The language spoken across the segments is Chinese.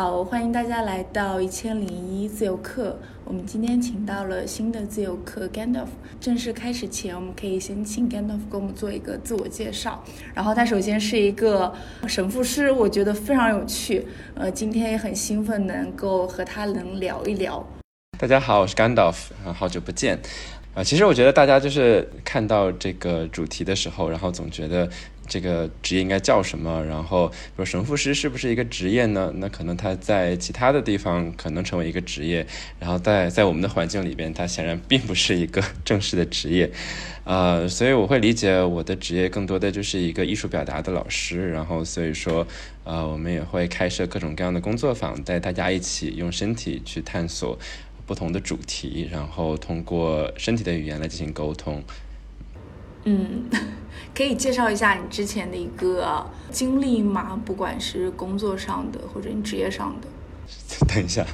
好，欢迎大家来到一千零一自由课。我们今天请到了新的自由课 Gandalf。正式开始前，我们可以先请 Gandalf 给我们做一个自我介绍。然后他首先是一个神父师，我觉得非常有趣。呃，今天也很兴奋能够和他能聊一聊。大家好，我是 Gandalf，好久不见。啊，其实我觉得大家就是看到这个主题的时候，然后总觉得。这个职业应该叫什么？然后说神父师是不是一个职业呢？那可能他在其他的地方可能成为一个职业，然后在在我们的环境里边，他显然并不是一个正式的职业，呃，所以我会理解我的职业更多的就是一个艺术表达的老师。然后所以说，呃，我们也会开设各种各样的工作坊，带大家一起用身体去探索不同的主题，然后通过身体的语言来进行沟通。嗯。可以介绍一下你之前的一个经历吗？不管是工作上的或者你职业上的。等一下，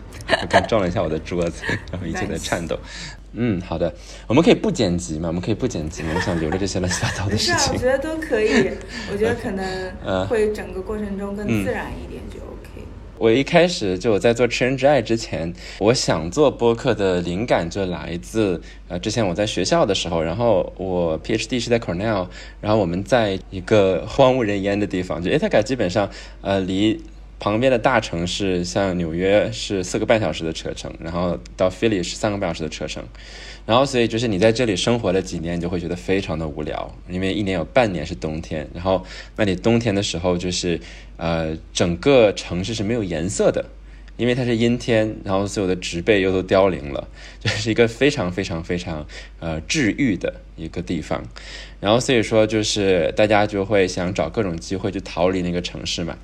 我刚撞了一下我的桌子，然后一直在颤抖。嗯，好的，我们可以不剪辑吗？我们可以不剪辑吗？我想留着这些乱七八糟的事情。我觉得都可以。我觉得可能 会整个过程中更自然一点就。我一开始就在做《吃人之爱》之前，我想做播客的灵感就来自呃，之前我在学校的时候，然后我 PhD 是在 Cornell，然后我们在一个荒无人烟的地方，就 Ithaca 基本上呃离旁边的大城市，像纽约是四个半小时的车程，然后到 Philly 是三个半小时的车程。然后，所以就是你在这里生活了几年，你就会觉得非常的无聊，因为一年有半年是冬天。然后，那你冬天的时候，就是呃，整个城市是没有颜色的，因为它是阴天，然后所有的植被又都凋零了，就是一个非常非常非常呃治愈的一个地方。然后，所以说就是大家就会想找各种机会去逃离那个城市嘛。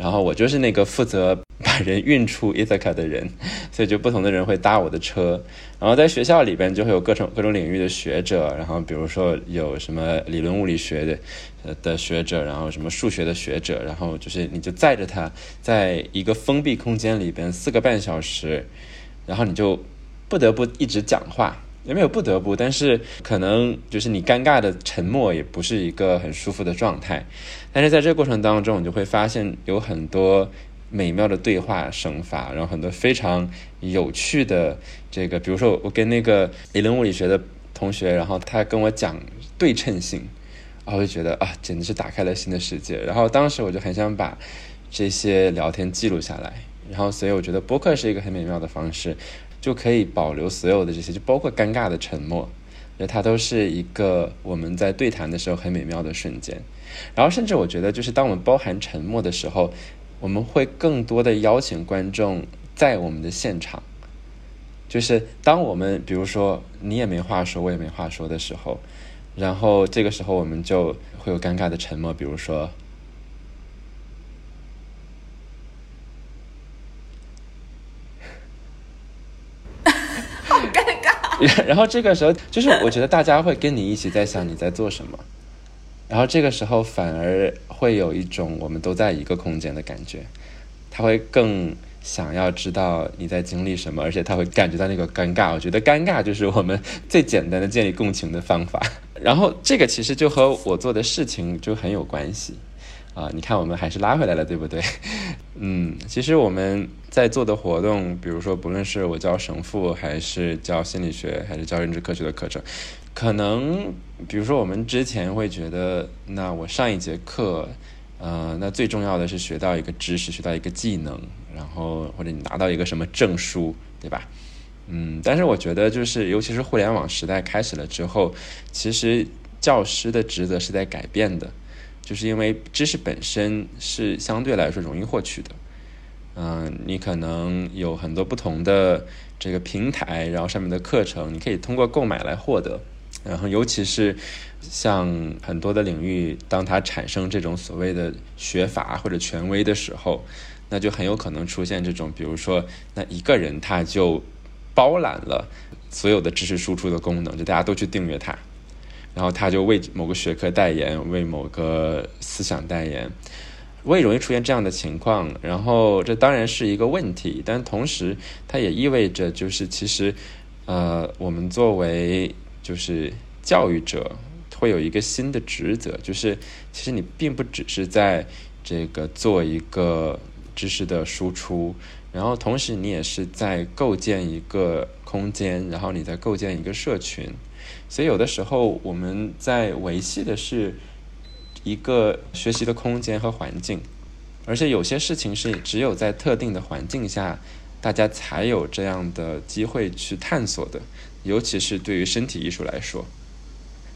然后我就是那个负责把人运出伊 a 卡的人，所以就不同的人会搭我的车。然后在学校里边就会有各种各种领域的学者，然后比如说有什么理论物理学的的学者，然后什么数学的学者，然后就是你就载着他在一个封闭空间里边四个半小时，然后你就不得不一直讲话。也没有不得不，但是可能就是你尴尬的沉默也不是一个很舒服的状态。但是在这个过程当中，你就会发现有很多美妙的对话生发，然后很多非常有趣的这个，比如说我跟那个理论物理学的同学，然后他跟我讲对称性，然后就觉得啊，简直是打开了新的世界。然后当时我就很想把这些聊天记录下来，然后所以我觉得播客是一个很美妙的方式。就可以保留所有的这些，就包括尴尬的沉默，那它都是一个我们在对谈的时候很美妙的瞬间。然后，甚至我觉得，就是当我们包含沉默的时候，我们会更多的邀请观众在我们的现场。就是当我们比如说你也没话说，我也没话说的时候，然后这个时候我们就会有尴尬的沉默，比如说。然后这个时候，就是我觉得大家会跟你一起在想你在做什么，然后这个时候反而会有一种我们都在一个空间的感觉，他会更想要知道你在经历什么，而且他会感觉到那个尴尬。我觉得尴尬就是我们最简单的建立共情的方法。然后这个其实就和我做的事情就很有关系。啊，你看，我们还是拉回来了，对不对？嗯，其实我们在做的活动，比如说，不论是我教神父，还是教心理学，还是教认知科学的课程，可能，比如说，我们之前会觉得，那我上一节课，呃，那最重要的是学到一个知识，学到一个技能，然后或者你拿到一个什么证书，对吧？嗯，但是我觉得，就是尤其是互联网时代开始了之后，其实教师的职责是在改变的。就是因为知识本身是相对来说容易获取的，嗯，你可能有很多不同的这个平台，然后上面的课程，你可以通过购买来获得。然后，尤其是像很多的领域，当它产生这种所谓的学法或者权威的时候，那就很有可能出现这种，比如说，那一个人他就包揽了所有的知识输出的功能，就大家都去订阅它。然后他就为某个学科代言，为某个思想代言，我也容易出现这样的情况。然后这当然是一个问题，但同时它也意味着，就是其实，呃，我们作为就是教育者，会有一个新的职责，就是其实你并不只是在这个做一个。知识的输出，然后同时你也是在构建一个空间，然后你在构建一个社群，所以有的时候我们在维系的是一个学习的空间和环境，而且有些事情是只有在特定的环境下，大家才有这样的机会去探索的，尤其是对于身体艺术来说。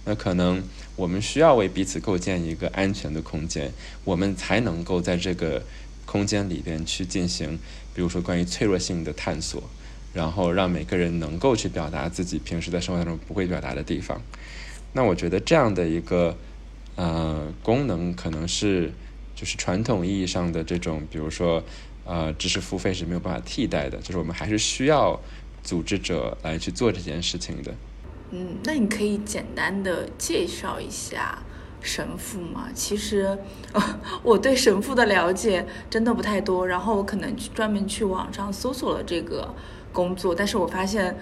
那可能我们需要为彼此构建一个安全的空间，我们才能够在这个空间里边去进行，比如说关于脆弱性的探索，然后让每个人能够去表达自己平时在生活当中不会表达的地方。那我觉得这样的一个呃功能，可能是就是传统意义上的这种，比如说呃知识付费是没有办法替代的，就是我们还是需要组织者来去做这件事情的。嗯，那你可以简单的介绍一下神父吗？其实 我对神父的了解真的不太多，然后我可能去专门去网上搜索了这个工作，但是我发现。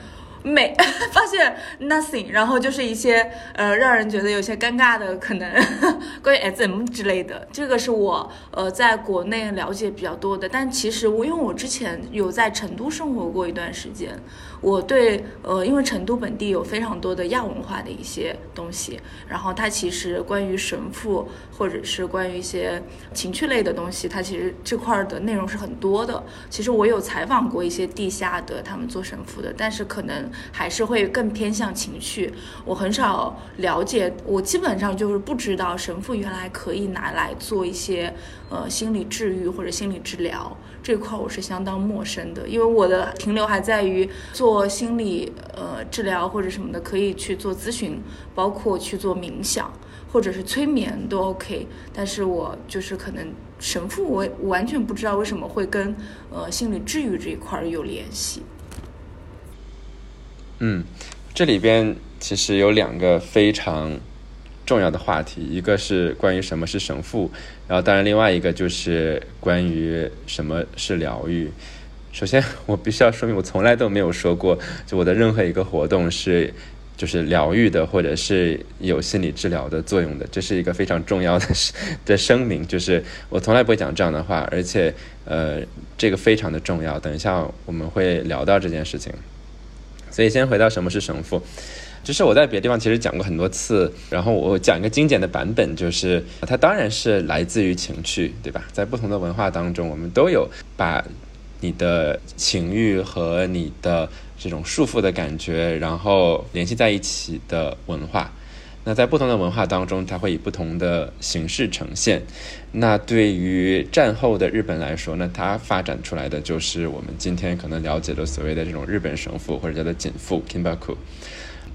没 发现 nothing，然后就是一些呃让人觉得有些尴尬的可能 关于 SM 之类的，这个是我呃在国内了解比较多的。但其实我因为我之前有在成都生活过一段时间，我对呃因为成都本地有非常多的亚文化的一些东西，然后它其实关于神父或者是关于一些情趣类的东西，它其实这块的内容是很多的。其实我有采访过一些地下的他们做神父的，但是可能。还是会更偏向情趣，我很少了解，我基本上就是不知道神父原来可以拿来做一些呃心理治愈或者心理治疗这块，我是相当陌生的，因为我的停留还在于做心理呃治疗或者什么的，可以去做咨询，包括去做冥想或者是催眠都 OK，但是我就是可能神父我完全不知道为什么会跟呃心理治愈这一块有联系。嗯，这里边其实有两个非常重要的话题，一个是关于什么是神父，然后当然另外一个就是关于什么是疗愈。首先，我必须要说明，我从来都没有说过，就我的任何一个活动是就是疗愈的，或者是有心理治疗的作用的，这是一个非常重要的的声明，就是我从来不会讲这样的话，而且呃，这个非常的重要。等一下我们会聊到这件事情。所以先回到什么是神父，就是我在别的地方其实讲过很多次，然后我讲一个精简的版本，就是它当然是来自于情趣，对吧？在不同的文化当中，我们都有把你的情欲和你的这种束缚的感觉，然后联系在一起的文化。那在不同的文化当中，它会以不同的形式呈现。那对于战后的日本来说，那它发展出来的就是我们今天可能了解的所谓的这种日本神父或者叫做锦父 （Kimbaku）。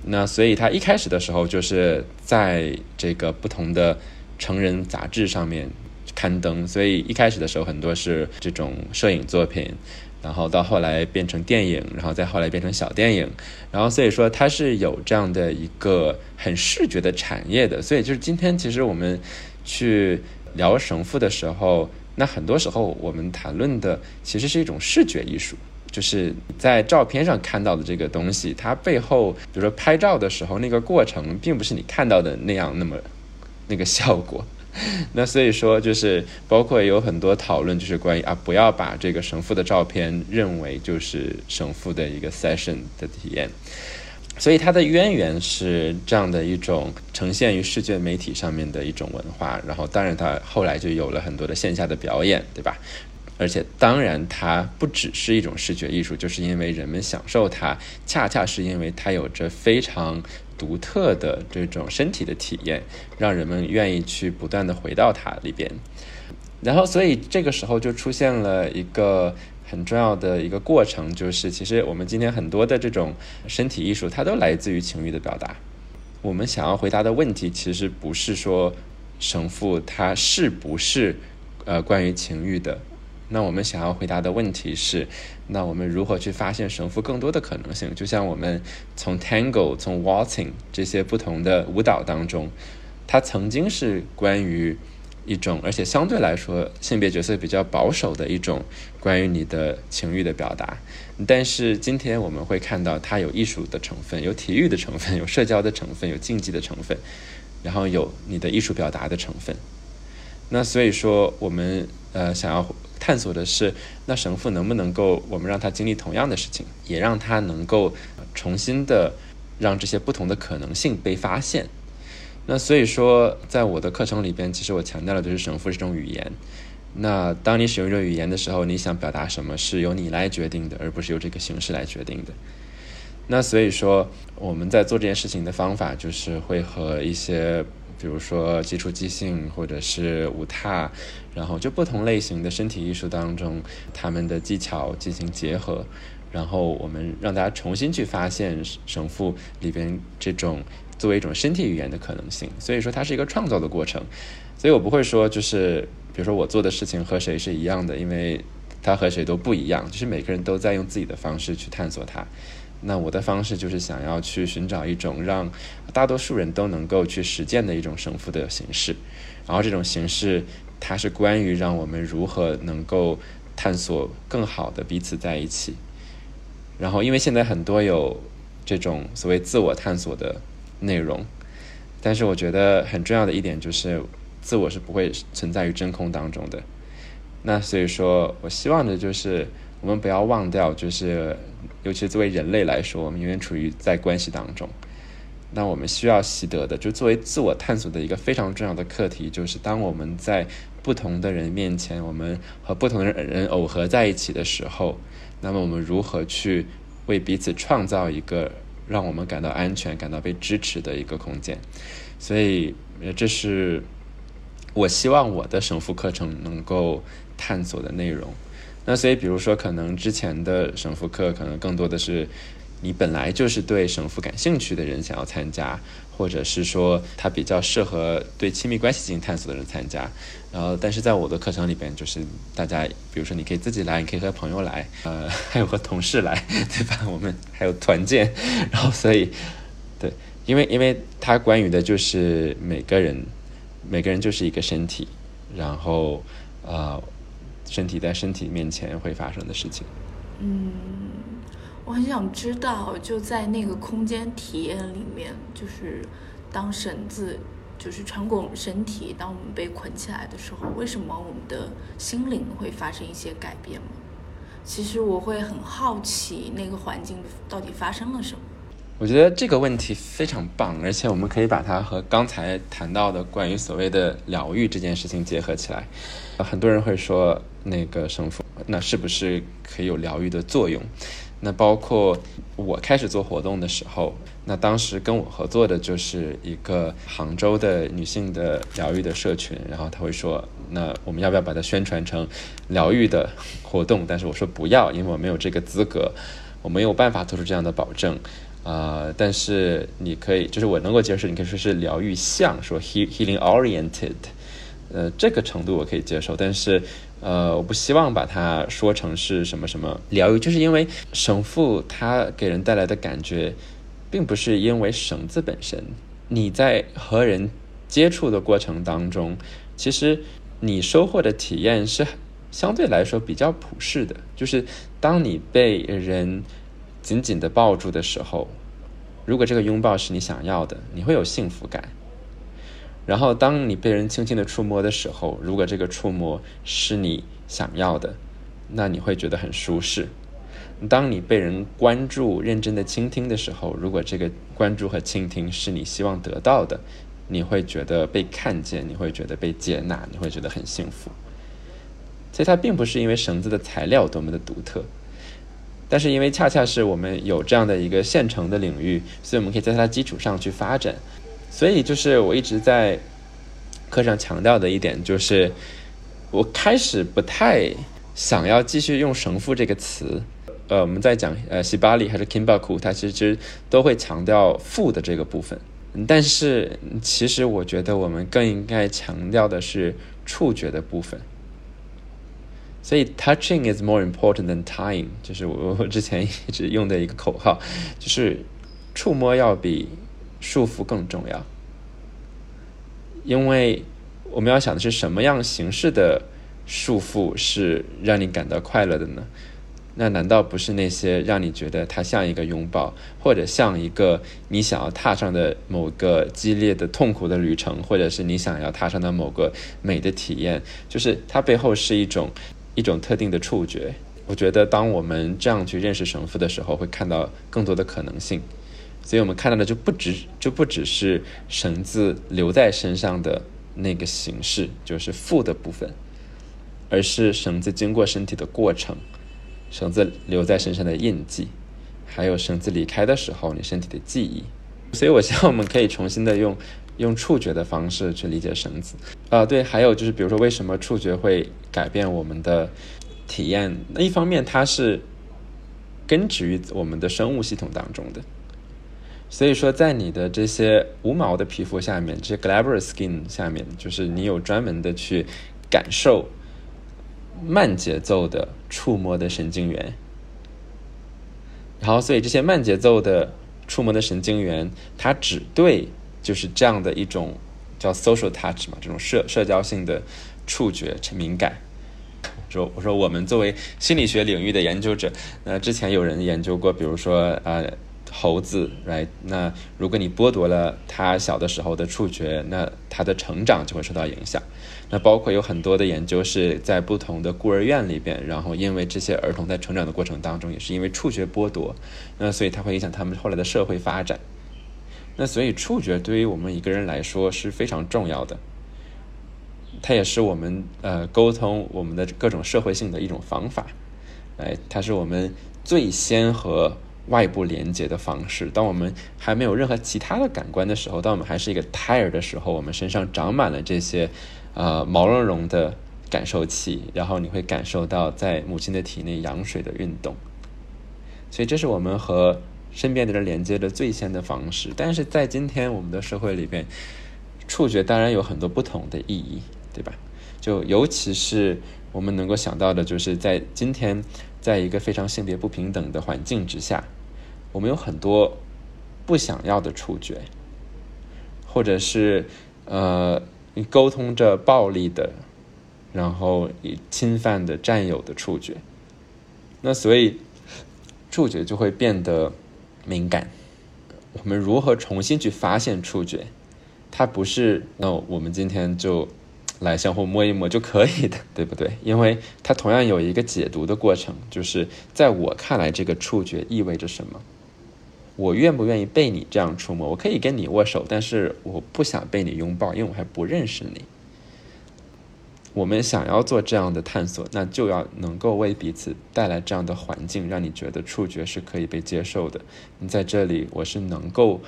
那所以它一开始的时候就是在这个不同的成人杂志上面刊登，所以一开始的时候很多是这种摄影作品。然后到后来变成电影，然后再后来变成小电影，然后所以说它是有这样的一个很视觉的产业的。所以就是今天其实我们去聊神父的时候，那很多时候我们谈论的其实是一种视觉艺术，就是在照片上看到的这个东西，它背后比如说拍照的时候那个过程，并不是你看到的那样那么那个效果。那所以说，就是包括有很多讨论，就是关于啊，不要把这个神父的照片认为就是神父的一个 session 的体验。所以它的渊源是这样的一种呈现于视觉媒体上面的一种文化。然后，当然它后来就有了很多的线下的表演，对吧？而且，当然它不只是一种视觉艺术，就是因为人们享受它，恰恰是因为它有着非常。独特的这种身体的体验，让人们愿意去不断的回到它里边，然后所以这个时候就出现了一个很重要的一个过程，就是其实我们今天很多的这种身体艺术，它都来自于情欲的表达。我们想要回答的问题，其实不是说神父他是不是呃关于情欲的。那我们想要回答的问题是，那我们如何去发现神父更多的可能性？就像我们从 Tango、从 Waltzing 这些不同的舞蹈当中，它曾经是关于一种，而且相对来说性别角色比较保守的一种关于你的情欲的表达。但是今天我们会看到，它有艺术的成分，有体育的成分，有社交的成分，有竞技的成分，然后有你的艺术表达的成分。那所以说，我们呃想要。探索的是，那神父能不能够我们让他经历同样的事情，也让他能够重新的让这些不同的可能性被发现。那所以说，在我的课程里边，其实我强调的就是神父这种语言。那当你使用这种语言的时候，你想表达什么是由你来决定的，而不是由这个形式来决定的。那所以说，我们在做这件事情的方法，就是会和一些，比如说基础即兴或者是舞踏，然后就不同类型的身体艺术当中，他们的技巧进行结合，然后我们让大家重新去发现神父里边这种作为一种身体语言的可能性。所以说，它是一个创造的过程。所以我不会说，就是比如说我做的事情和谁是一样的，因为他和谁都不一样，就是每个人都在用自己的方式去探索它。那我的方式就是想要去寻找一种让大多数人都能够去实践的一种神父的形式，然后这种形式它是关于让我们如何能够探索更好的彼此在一起。然后因为现在很多有这种所谓自我探索的内容，但是我觉得很重要的一点就是自我是不会存在于真空当中的。那所以说我希望的就是我们不要忘掉就是。尤其作为人类来说，我们永远处于在关系当中。那我们需要习得的，就作为自我探索的一个非常重要的课题，就是当我们在不同的人面前，我们和不同的人耦合在一起的时候，那么我们如何去为彼此创造一个让我们感到安全、感到被支持的一个空间？所以，呃这是我希望我的神父课程能够探索的内容。那所以，比如说，可能之前的省服课，可能更多的是你本来就是对省服感兴趣的人想要参加，或者是说他比较适合对亲密关系进行探索的人参加。然后，但是在我的课程里边，就是大家，比如说你可以自己来，你可以和朋友来，呃，还有和同事来，对吧？我们还有团建。然后，所以，对，因为因为它关于的就是每个人，每个人就是一个身体，然后，呃。身体在身体面前会发生的事情。嗯，我很想知道，就在那个空间体验里面，就是当绳子就是穿过我们身体，当我们被捆起来的时候，为什么我们的心灵会发生一些改变吗？其实我会很好奇，那个环境到底发生了什么。我觉得这个问题非常棒，而且我们可以把它和刚才谈到的关于所谓的疗愈这件事情结合起来。很多人会说，那个神父，那是不是可以有疗愈的作用？那包括我开始做活动的时候，那当时跟我合作的就是一个杭州的女性的疗愈的社群，然后他会说，那我们要不要把它宣传成疗愈的活动？但是我说不要，因为我没有这个资格，我没有办法做出这样的保证。啊，但是你可以，就是我能够接受，你可以说是疗愈向，说 healing oriented，呃，这个程度我可以接受。但是，呃，我不希望把它说成是什么什么疗愈，就是因为绳缚它给人带来的感觉，并不是因为绳子本身。你在和人接触的过程当中，其实你收获的体验是相对来说比较普世的，就是当你被人。紧紧的抱住的时候，如果这个拥抱是你想要的，你会有幸福感。然后，当你被人轻轻的触摸的时候，如果这个触摸是你想要的，那你会觉得很舒适。当你被人关注、认真的倾听的时候，如果这个关注和倾听是你希望得到的，你会觉得被看见，你会觉得被接纳，你会觉得很幸福。所以，它并不是因为绳子的材料多么的独特。但是因为恰恰是我们有这样的一个现成的领域，所以我们可以在它基础上去发展。所以就是我一直在课上强调的一点，就是我开始不太想要继续用神父这个词。呃，我们在讲呃西巴里还是 Kimbaku，它其实都会强调负的这个部分。但是其实我觉得我们更应该强调的是触觉的部分。所以，touching is more important than tying，就是我我之前一直用的一个口号，就是触摸要比束缚更重要。因为我们要想的是什么样形式的束缚是让你感到快乐的呢？那难道不是那些让你觉得它像一个拥抱，或者像一个你想要踏上的某个激烈的痛苦的旅程，或者是你想要踏上的某个美的体验？就是它背后是一种。一种特定的触觉。我觉得当我们这样去认识神父的时候，会看到更多的可能性。所以我们看到的就不只就不只是绳子留在身上的那个形式，就是负的部分，而是绳子经过身体的过程，绳子留在身上的印记，还有绳子离开的时候你身体的记忆。所以我希望我们可以重新的用用触觉的方式去理解绳子。啊，对，还有就是比如说为什么触觉会改变我们的体验？那一方面它是根植于我们的生物系统当中的。所以说，在你的这些无毛的皮肤下面，这些 glabrous skin 下面，就是你有专门的去感受慢节奏的触摸的神经元。然后，所以这些慢节奏的触摸的神经元，它只对就是这样的一种叫 social touch 嘛，这种社社交性的触觉敏感。说，我说我们作为心理学领域的研究者，那之前有人研究过，比如说啊。猴子，right？那如果你剥夺了他小的时候的触觉，那他的成长就会受到影响。那包括有很多的研究是在不同的孤儿院里边，然后因为这些儿童在成长的过程当中也是因为触觉剥夺，那所以它会影响他们后来的社会发展。那所以触觉对于我们一个人来说是非常重要的，它也是我们呃沟通我们的各种社会性的一种方法，哎，它是我们最先和。外部连接的方式。当我们还没有任何其他的感官的时候，当我们还是一个胎儿的时候，我们身上长满了这些，呃，毛茸茸的感受器，然后你会感受到在母亲的体内羊水的运动。所以，这是我们和身边的人连接的最先的方式。但是在今天我们的社会里边，触觉当然有很多不同的意义，对吧？就尤其是我们能够想到的，就是在今天，在一个非常性别不平等的环境之下。我们有很多不想要的触觉，或者是呃，你沟通着暴力的，然后侵犯的占有的触觉，那所以触觉就会变得敏感。我们如何重新去发现触觉？它不是那我们今天就来相互摸一摸就可以的，对不对？因为它同样有一个解读的过程，就是在我看来，这个触觉意味着什么？我愿不愿意被你这样触摸？我可以跟你握手，但是我不想被你拥抱，因为我还不认识你。我们想要做这样的探索，那就要能够为彼此带来这样的环境，让你觉得触觉是可以被接受的。你在这里，我是能够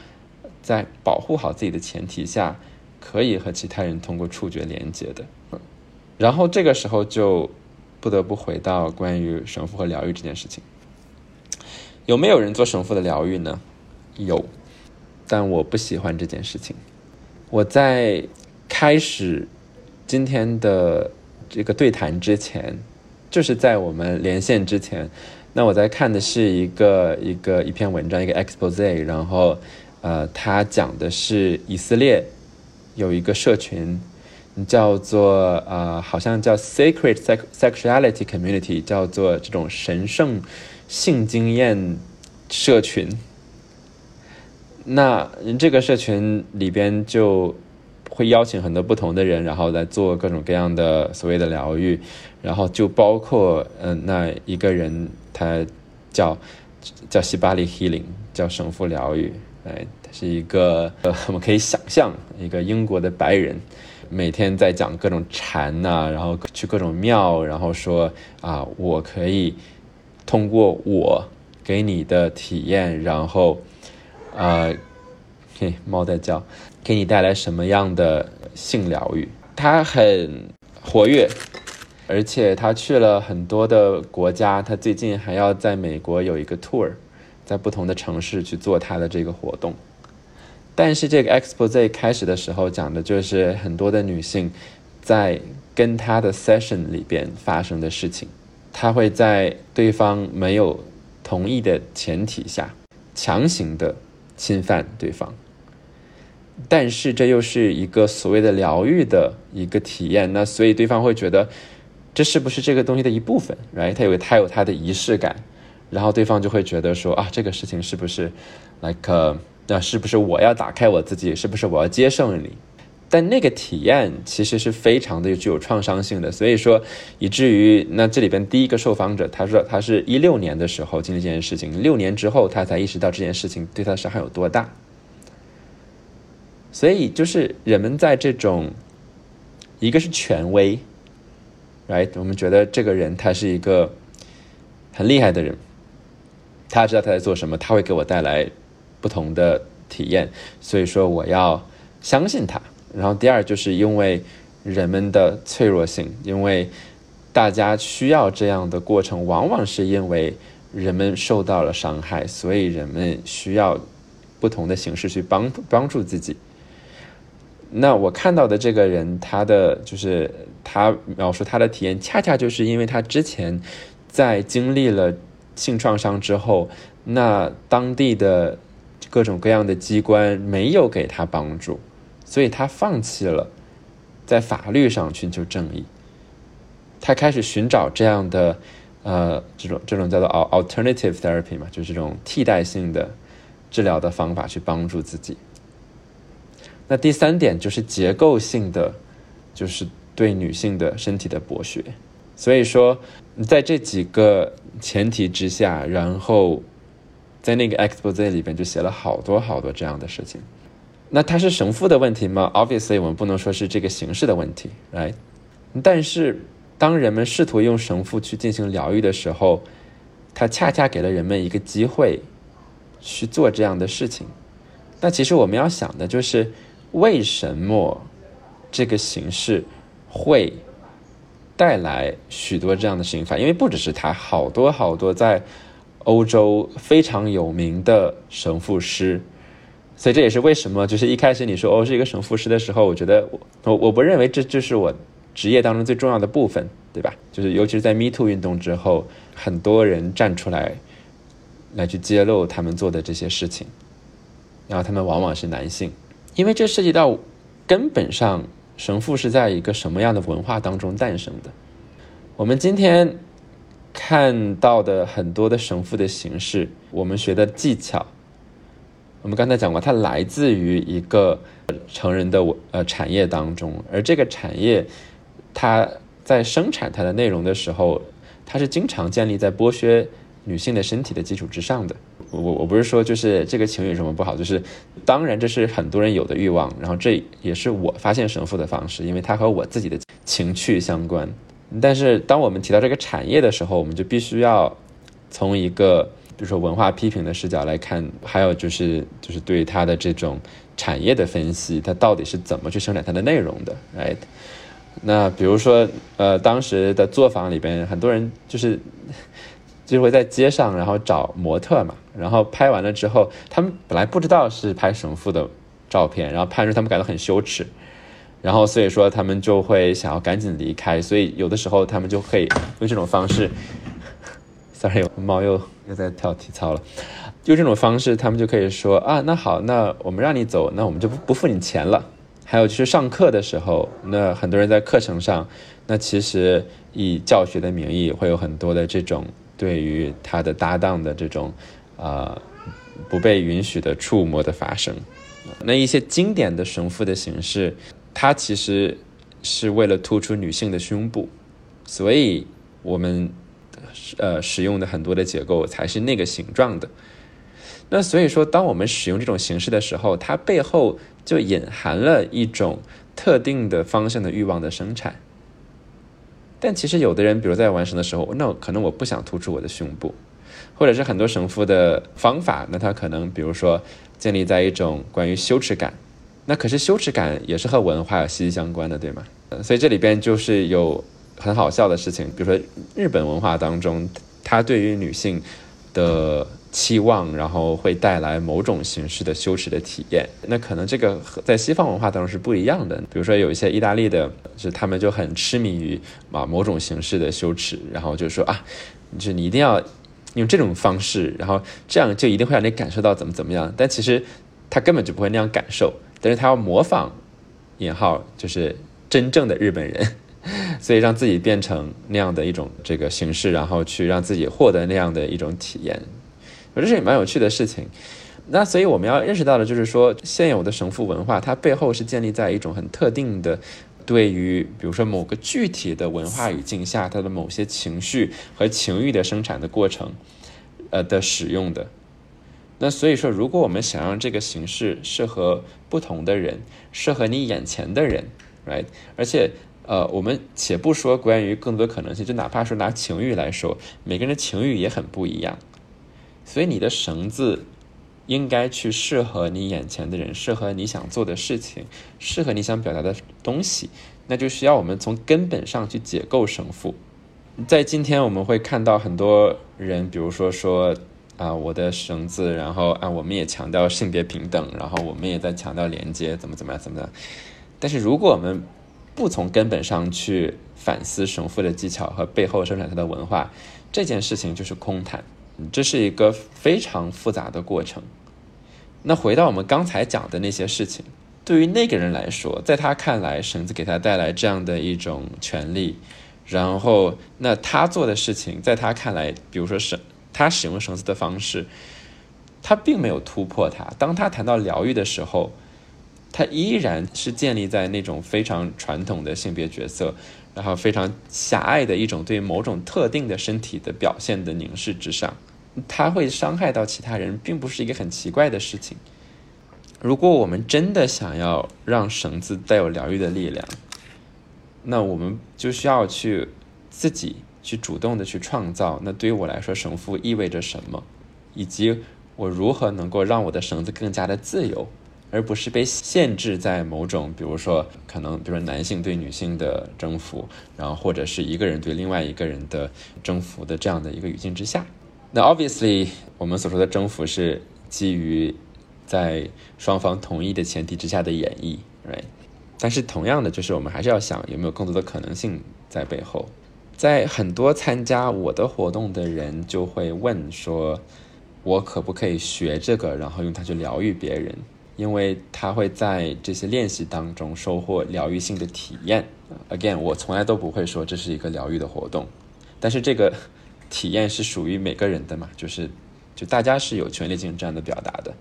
在保护好自己的前提下，可以和其他人通过触觉连接的。然后这个时候就不得不回到关于神父和疗愈这件事情。有没有人做神父的疗愈呢？有，但我不喜欢这件事情。我在开始今天的这个对谈之前，就是在我们连线之前，那我在看的是一个一个一篇文章，一个 expose，然后呃，他讲的是以色列有一个社群叫做呃，好像叫 sacred sexuality community，叫做这种神圣。性经验社群，那这个社群里边就会邀请很多不同的人，然后来做各种各样的所谓的疗愈，然后就包括嗯，那一个人他叫叫西巴利 healing，叫神父疗愈，哎，他是一个呃，我们可以想象一个英国的白人，每天在讲各种禅呐，然后去各种庙，然后说啊，我可以。通过我给你的体验，然后，呃，嘿，猫在叫，给你带来什么样的性疗愈？他很活跃，而且他去了很多的国家。他最近还要在美国有一个 tour，在不同的城市去做他的这个活动。但是这个 expose 开始的时候讲的就是很多的女性在跟他的 session 里边发生的事情。他会在对方没有同意的前提下强行的侵犯对方，但是这又是一个所谓的疗愈的一个体验，那所以对方会觉得这是不是这个东西的一部分？Right？他有他有他的仪式感，然后对方就会觉得说啊，这个事情是不是 like 那是不是我要打开我自己？是不是我要接受你？但那个体验其实是非常的具有创伤性的，所以说以至于那这里边第一个受访者，他说他是一六年的时候经历这件事情，六年之后他才意识到这件事情对他的伤害有多大。所以就是人们在这种，一个是权威，right，我们觉得这个人他是一个很厉害的人，他知道他在做什么，他会给我带来不同的体验，所以说我要相信他。然后第二就是因为人们的脆弱性，因为大家需要这样的过程，往往是因为人们受到了伤害，所以人们需要不同的形式去帮帮助自己。那我看到的这个人，他的就是他描述他的体验，恰恰就是因为他之前在经历了性创伤之后，那当地的各种各样的机关没有给他帮助。所以他放弃了在法律上寻求正义，他开始寻找这样的呃这种这种叫做 alternative therapy 嘛，就是这种替代性的治疗的方法去帮助自己。那第三点就是结构性的，就是对女性的身体的剥削。所以说，在这几个前提之下，然后在那个 expose 里边就写了好多好多这样的事情。那他是神父的问题吗？Obviously，我们不能说是这个形式的问题，right？但是当人们试图用神父去进行疗愈的时候，他恰恰给了人们一个机会去做这样的事情。那其实我们要想的就是，为什么这个形式会带来许多这样的事情？因为不只是他，好多好多在欧洲非常有名的神父师。所以这也是为什么，就是一开始你说哦是一个神父师的时候，我觉得我我不认为这这是我职业当中最重要的部分，对吧？就是尤其是在 Me Too 运动之后，很多人站出来来去揭露他们做的这些事情，然后他们往往是男性，因为这涉及到根本上神父是在一个什么样的文化当中诞生的。我们今天看到的很多的神父的形式，我们学的技巧。我们刚才讲过，它来自于一个成人的我呃产业当中，而这个产业，它在生产它的内容的时候，它是经常建立在剥削女性的身体的基础之上的。我我不是说就是这个情有什么不好，就是当然这是很多人有的欲望，然后这也是我发现神父的方式，因为它和我自己的情趣相关。但是当我们提到这个产业的时候，我们就必须要从一个。比如说文化批评的视角来看，还有就是就是对它的这种产业的分析，它到底是怎么去生产它的内容的哎那比如说，呃，当时的作坊里边，很多人就是就会在街上，然后找模特嘛，然后拍完了之后，他们本来不知道是拍神父的照片，然后拍出他们感到很羞耻，然后所以说他们就会想要赶紧离开，所以有的时候他们就可以用这种方式。Sorry，猫又 又在跳体操了。就这种方式，他们就可以说啊，那好，那我们让你走，那我们就不不付你钱了。还有就是上课的时候，那很多人在课程上，那其实以教学的名义，会有很多的这种对于他的搭档的这种啊不被允许的触摸的发生。那一些经典的神父的形式，它其实是为了突出女性的胸部，所以我们。呃，使用的很多的结构才是那个形状的。那所以说，当我们使用这种形式的时候，它背后就隐含了一种特定的方向的欲望的生产。但其实有的人，比如在完成的时候，那可能我不想突出我的胸部，或者是很多神父的方法，那他可能比如说建立在一种关于羞耻感。那可是羞耻感也是和文化息息相关的，对吗？所以这里边就是有。很好笑的事情，比如说日本文化当中，他对于女性的期望，然后会带来某种形式的羞耻的体验。那可能这个在西方文化当中是不一样的。比如说有一些意大利的，是他们就很痴迷于啊某种形式的羞耻，然后就说啊，就你一定要用这种方式，然后这样就一定会让你感受到怎么怎么样。但其实他根本就不会那样感受，但是他要模仿引号就是真正的日本人。所以让自己变成那样的一种这个形式，然后去让自己获得那样的一种体验，我觉得这也蛮有趣的事情。那所以我们要认识到的，就是说现有的神父文化，它背后是建立在一种很特定的，对于比如说某个具体的文化语境下，它的某些情绪和情欲的生产的过程，呃的使用的。那所以说，如果我们想让这个形式适合不同的人，适合你眼前的人，right？而且，呃，我们且不说关于更多可能性，就哪怕说拿情欲来说，每个人的情欲也很不一样，所以你的绳子。应该去适合你眼前的人，适合你想做的事情，适合你想表达的东西，那就需要我们从根本上去解构绳缚。在今天我们会看到很多人，比如说说啊，我的绳子，然后啊，我们也强调性别平等，然后我们也在强调连接，怎么怎么样，怎么样。但是如果我们不从根本上去反思绳缚的技巧和背后生产它的文化，这件事情就是空谈。这是一个非常复杂的过程。那回到我们刚才讲的那些事情，对于那个人来说，在他看来，绳子给他带来这样的一种权利，然后那他做的事情，在他看来，比如说绳，他使用绳子的方式，他并没有突破他。当他谈到疗愈的时候，它依然是建立在那种非常传统的性别角色，然后非常狭隘的一种对某种特定的身体的表现的凝视之上。它会伤害到其他人，并不是一个很奇怪的事情。如果我们真的想要让绳子带有疗愈的力量，那我们就需要去自己去主动的去创造。那对于我来说，绳缚意味着什么，以及我如何能够让我的绳子更加的自由，而不是被限制在某种，比如说可能，比如说男性对女性的征服，然后或者是一个人对另外一个人的征服的这样的一个语境之下。那 obviously，我们所说的征服是基于在双方同意的前提之下的演绎，right？但是同样的，就是我们还是要想有没有更多的可能性在背后。在很多参加我的活动的人就会问说，我可不可以学这个，然后用它去疗愈别人？因为他会在这些练习当中收获疗愈性的体验。Again，我从来都不会说这是一个疗愈的活动，但是这个。体验是属于每个人的嘛，就是，就大家是有权利进行这样的表达的。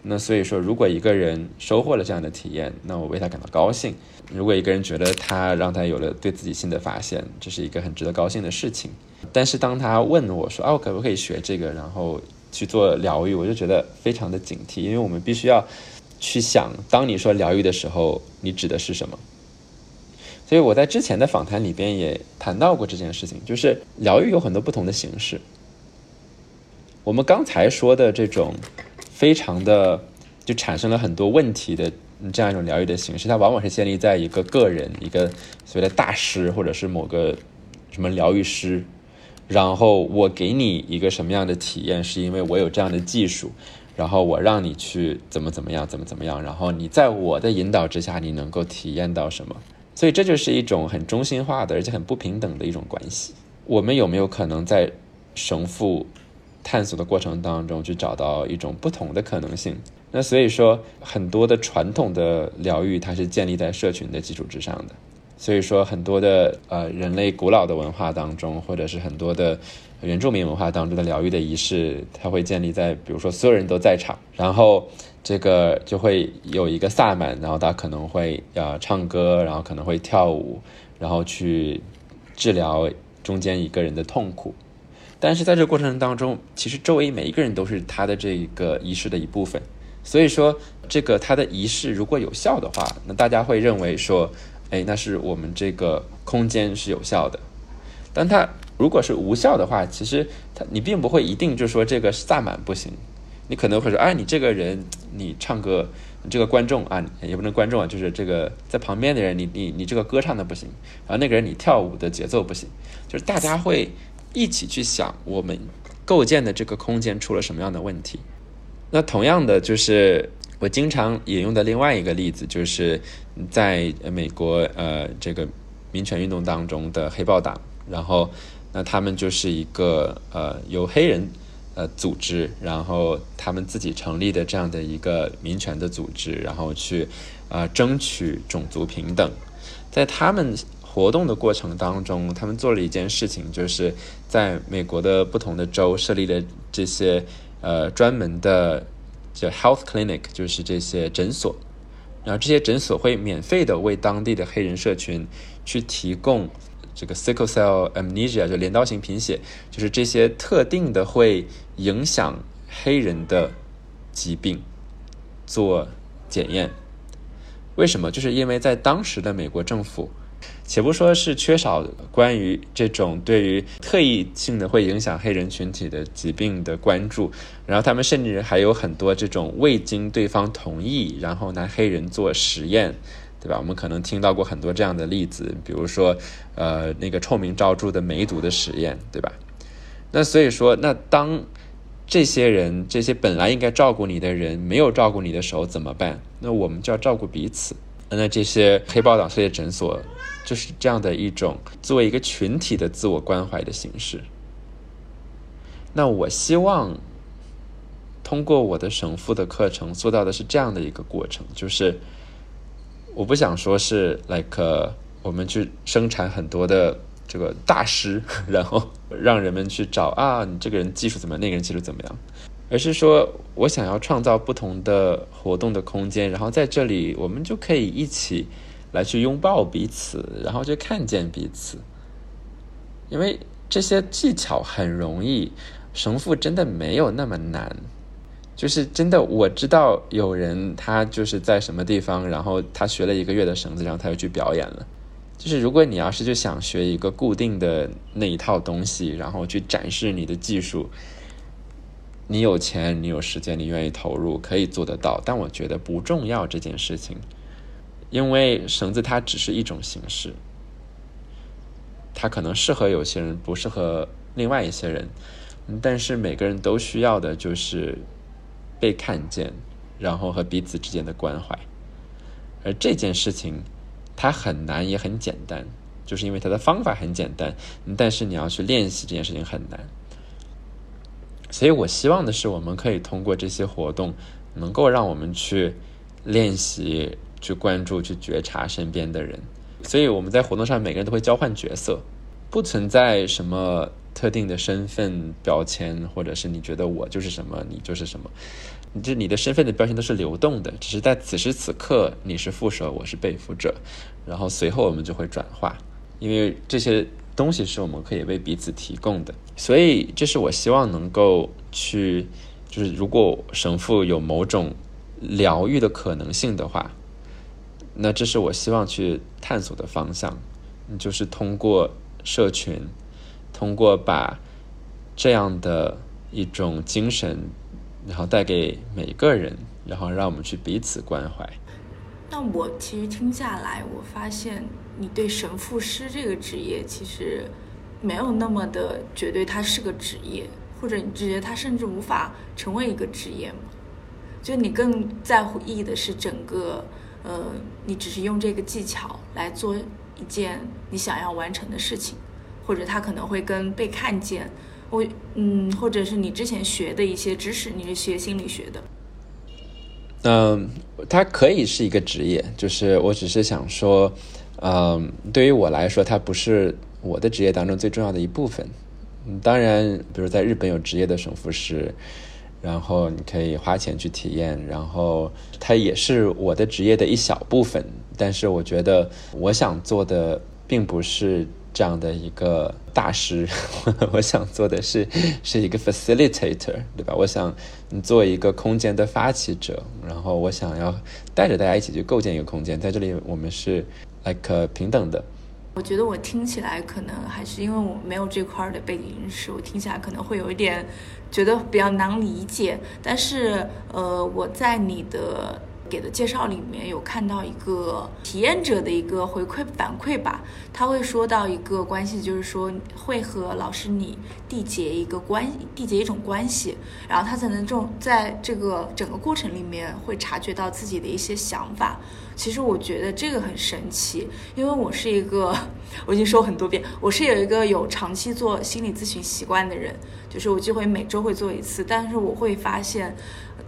那所以说，如果一个人收获了这样的体验，那我为他感到高兴；如果一个人觉得他让他有了对自己新的发现，这是一个很值得高兴的事情。但是当他问我说：“啊，我可不可以学这个，然后去做疗愈？”我就觉得非常的警惕，因为我们必须要去想，当你说疗愈的时候，你指的是什么？所以我在之前的访谈里边也谈到过这件事情，就是疗愈有很多不同的形式。我们刚才说的这种非常的就产生了很多问题的这样一种疗愈的形式，它往往是建立在一个个人、一个所谓的大师或者是某个什么疗愈师，然后我给你一个什么样的体验，是因为我有这样的技术，然后我让你去怎么怎么样，怎么怎么样，然后你在我的引导之下，你能够体验到什么。所以这就是一种很中心化的，而且很不平等的一种关系。我们有没有可能在神父探索的过程当中去找到一种不同的可能性？那所以说，很多的传统的疗愈它是建立在社群的基础之上的。所以说，很多的呃人类古老的文化当中，或者是很多的原住民文化当中的疗愈的仪式，它会建立在比如说所有人都在场，然后。这个就会有一个萨满，然后他可能会呃唱歌，然后可能会跳舞，然后去治疗中间一个人的痛苦。但是在这个过程当中，其实周围每一个人都是他的这个仪式的一部分。所以说，这个他的仪式如果有效的话，那大家会认为说，哎，那是我们这个空间是有效的。但他如果是无效的话，其实他你并不会一定就说这个萨满不行。你可能会说，哎，你这个人，你唱歌，这个观众啊，也不能观众啊，就是这个在旁边的人，你你你这个歌唱的不行，然后那个人你跳舞的节奏不行，就是大家会一起去想我们构建的这个空间出了什么样的问题。那同样的，就是我经常引用的另外一个例子，就是在美国呃这个民权运动当中的黑豹党，然后那他们就是一个呃由黑人。呃，组织，然后他们自己成立的这样的一个民权的组织，然后去啊争取种族平等。在他们活动的过程当中，他们做了一件事情，就是在美国的不同的州设立了这些呃专门的叫 health clinic，就是这些诊所。然后这些诊所会免费的为当地的黑人社群去提供这个 sickle cell amnesia，就镰刀型贫血，就是这些特定的会影响黑人的疾病做检验。为什么？就是因为在当时的美国政府。且不说是缺少关于这种对于特异性的会影响黑人群体的疾病的关注，然后他们甚至还有很多这种未经对方同意，然后拿黑人做实验，对吧？我们可能听到过很多这样的例子，比如说，呃，那个臭名昭著的梅毒的实验，对吧？那所以说，那当这些人，这些本来应该照顾你的人没有照顾你的时候怎么办？那我们就要照顾彼此。那这些黑豹党这些诊所。就是这样的一种作为一个群体的自我关怀的形式。那我希望通过我的神父的课程做到的是这样的一个过程，就是我不想说是 like 我们去生产很多的这个大师，然后让人们去找啊，你这个人技术怎么样，那个人技术怎么样，而是说我想要创造不同的活动的空间，然后在这里我们就可以一起。来去拥抱彼此，然后去看见彼此，因为这些技巧很容易，神父真的没有那么难，就是真的我知道有人他就是在什么地方，然后他学了一个月的绳子，然后他又去表演了。就是如果你要是就想学一个固定的那一套东西，然后去展示你的技术，你有钱，你有时间，你愿意投入，可以做得到。但我觉得不重要这件事情。因为绳子它只是一种形式，它可能适合有些人，不适合另外一些人。但是每个人都需要的就是被看见，然后和彼此之间的关怀。而这件事情它很难也很简单，就是因为它的方法很简单，但是你要去练习这件事情很难。所以我希望的是，我们可以通过这些活动，能够让我们去练习。去关注、去觉察身边的人，所以我们在活动上每个人都会交换角色，不存在什么特定的身份标签，或者是你觉得我就是什么，你就是什么，这你的身份的标签都是流动的，只是在此时此刻你是副手，我是被副者，然后随后我们就会转化，因为这些东西是我们可以为彼此提供的，所以这是我希望能够去，就是如果神父有某种疗愈的可能性的话。那这是我希望去探索的方向，就是通过社群，通过把这样的一种精神，然后带给每个人，然后让我们去彼此关怀。那我其实听下来，我发现你对神父师这个职业其实没有那么的绝对，它是个职业，或者你觉得它甚至无法成为一个职业吗？就你更在乎意义的是整个。呃，你只是用这个技巧来做一件你想要完成的事情，或者他可能会跟被看见，我嗯，或者是你之前学的一些知识，你是学心理学的。嗯，它可以是一个职业，就是我只是想说，嗯，对于我来说，它不是我的职业当中最重要的一部分。当然，比如在日本有职业的神父师。然后你可以花钱去体验，然后它也是我的职业的一小部分。但是我觉得我想做的并不是这样的一个大师，我想做的是是一个 facilitator，对吧？我想做一个空间的发起者，然后我想要带着大家一起去构建一个空间，在这里我们是 like 平等的。我觉得我听起来可能还是因为我没有这块的背景知识，我听起来可能会有一点觉得比较难理解。但是，呃，我在你的。给的介绍里面有看到一个体验者的一个回馈反馈吧，他会说到一个关系，就是说会和老师你缔结一个关，缔结一种关系，然后他才能这种在这个整个过程里面会察觉到自己的一些想法。其实我觉得这个很神奇，因为我是一个，我已经说很多遍，我是有一个有长期做心理咨询习惯的人，就是我就会每周会做一次，但是我会发现。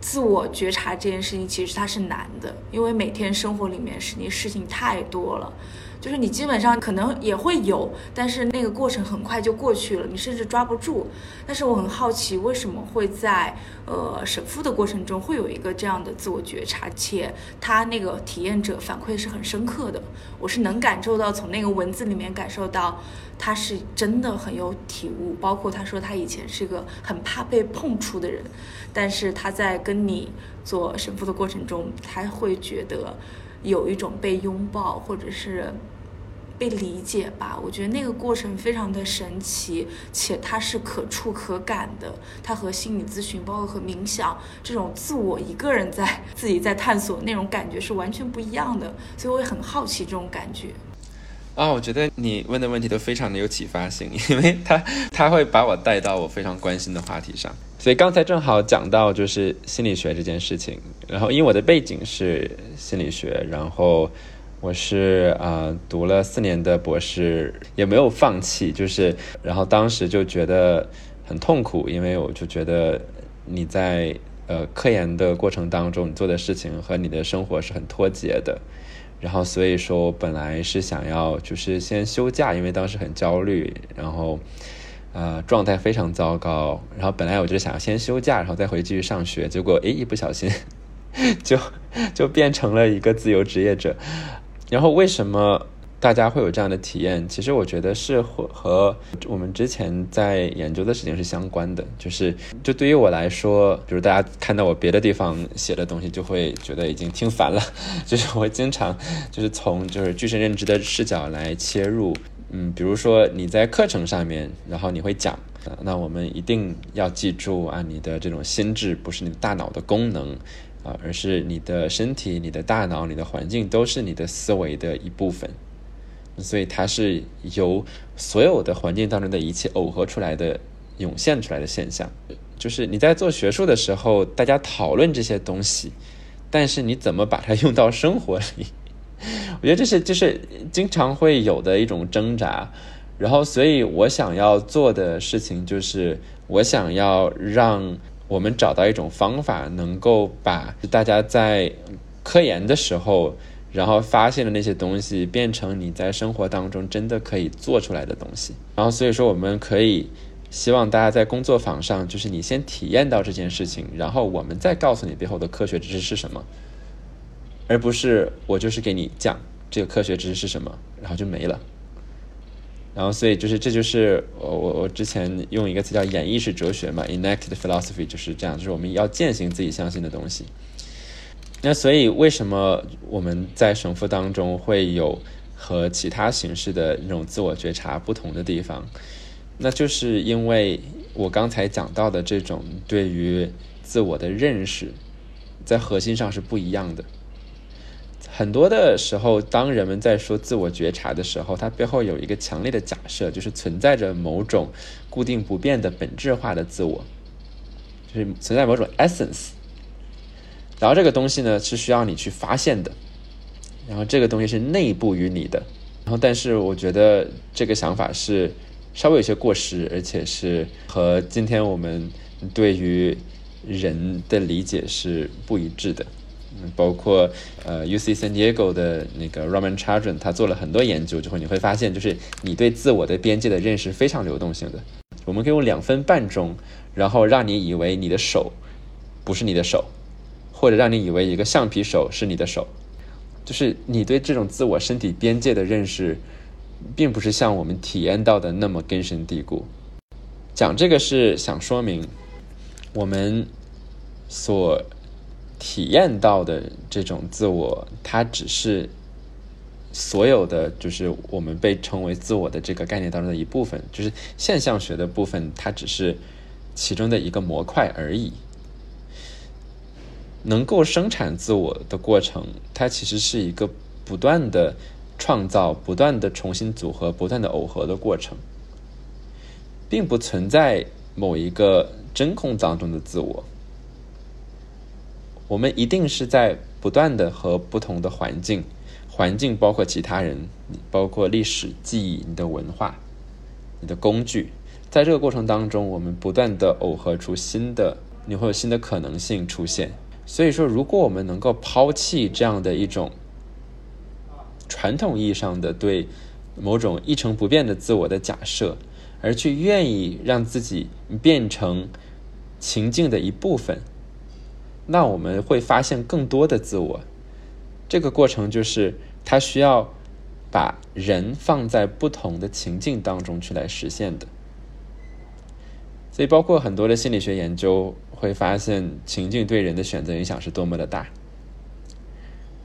自我觉察这件事情，其实它是难的，因为每天生活里面是你事情太多了，就是你基本上可能也会有，但是那个过程很快就过去了，你甚至抓不住。但是我很好奇，为什么会在呃神父的过程中会有一个这样的自我觉察，且他那个体验者反馈是很深刻的，我是能感受到从那个文字里面感受到他是真的很有体悟，包括他说他以前是个很怕被碰触的人，但是他在跟你做神父的过程中，他会觉得。有一种被拥抱或者是被理解吧，我觉得那个过程非常的神奇，且它是可触可感的。它和心理咨询，包括和冥想这种自我一个人在 自己在探索那种感觉是完全不一样的。所以我也很好奇这种感觉。啊，我觉得你问的问题都非常的有启发性，因为它它会把我带到我非常关心的话题上。所以刚才正好讲到就是心理学这件事情，然后因为我的背景是心理学，然后我是啊读了四年的博士，也没有放弃，就是然后当时就觉得很痛苦，因为我就觉得你在呃科研的过程当中，你做的事情和你的生活是很脱节的，然后所以说我本来是想要就是先休假，因为当时很焦虑，然后。呃，状态非常糟糕。然后本来我就想要先休假，然后再回继续上学。结果，诶，一不小心 就就变成了一个自由职业者。然后为什么大家会有这样的体验？其实我觉得是和和我们之前在研究的事情是相关的。就是就对于我来说，比如大家看到我别的地方写的东西，就会觉得已经听烦了。就是我经常就是从就是具身认知的视角来切入。嗯，比如说你在课程上面，然后你会讲，那我们一定要记住啊，你的这种心智不是你大脑的功能啊，而是你的身体、你的大脑、你的环境都是你的思维的一部分，所以它是由所有的环境当中的一切耦合出来的、涌现出来的现象。就是你在做学术的时候，大家讨论这些东西，但是你怎么把它用到生活里？我觉得这是就是经常会有的一种挣扎，然后所以我想要做的事情就是，我想要让我们找到一种方法，能够把大家在科研的时候，然后发现的那些东西，变成你在生活当中真的可以做出来的东西。然后所以说，我们可以希望大家在工作坊上，就是你先体验到这件事情，然后我们再告诉你背后的科学知识是什么。而不是我就是给你讲这个科学知识是什么，然后就没了。然后所以就是这就是我我我之前用一个词叫演绎式哲学嘛，enacted philosophy 就是这样，就是我们要践行自己相信的东西。那所以为什么我们在神父当中会有和其他形式的那种自我觉察不同的地方？那就是因为我刚才讲到的这种对于自我的认识，在核心上是不一样的。很多的时候，当人们在说自我觉察的时候，它背后有一个强烈的假设，就是存在着某种固定不变的本质化的自我，就是存在某种 essence。然后这个东西呢，是需要你去发现的，然后这个东西是内部于你的。然后，但是我觉得这个想法是稍微有些过时，而且是和今天我们对于人的理解是不一致的。包括呃，U C San Diego 的那个 Roman Chardon，他做了很多研究之后，你会发现，就是你对自我的边界的认识非常流动性的。我们可以用两分半钟，然后让你以为你的手不是你的手，或者让你以为一个橡皮手是你的手，就是你对这种自我身体边界的认识，并不是像我们体验到的那么根深蒂固。讲这个是想说明，我们所。体验到的这种自我，它只是所有的，就是我们被称为自我的这个概念当中的一部分，就是现象学的部分，它只是其中的一个模块而已。能够生产自我的过程，它其实是一个不断的创造、不断的重新组合、不断的耦合的过程，并不存在某一个真空当中的自我。我们一定是在不断的和不同的环境，环境包括其他人，包括历史记忆、你的文化、你的工具，在这个过程当中，我们不断的耦合出新的，你会有新的可能性出现。所以说，如果我们能够抛弃这样的一种传统意义上的对某种一成不变的自我的假设，而去愿意让自己变成情境的一部分，那我们会发现更多的自我。这个过程就是它需要把人放在不同的情境当中去来实现的。所以，包括很多的心理学研究会发现，情境对人的选择影响是多么的大。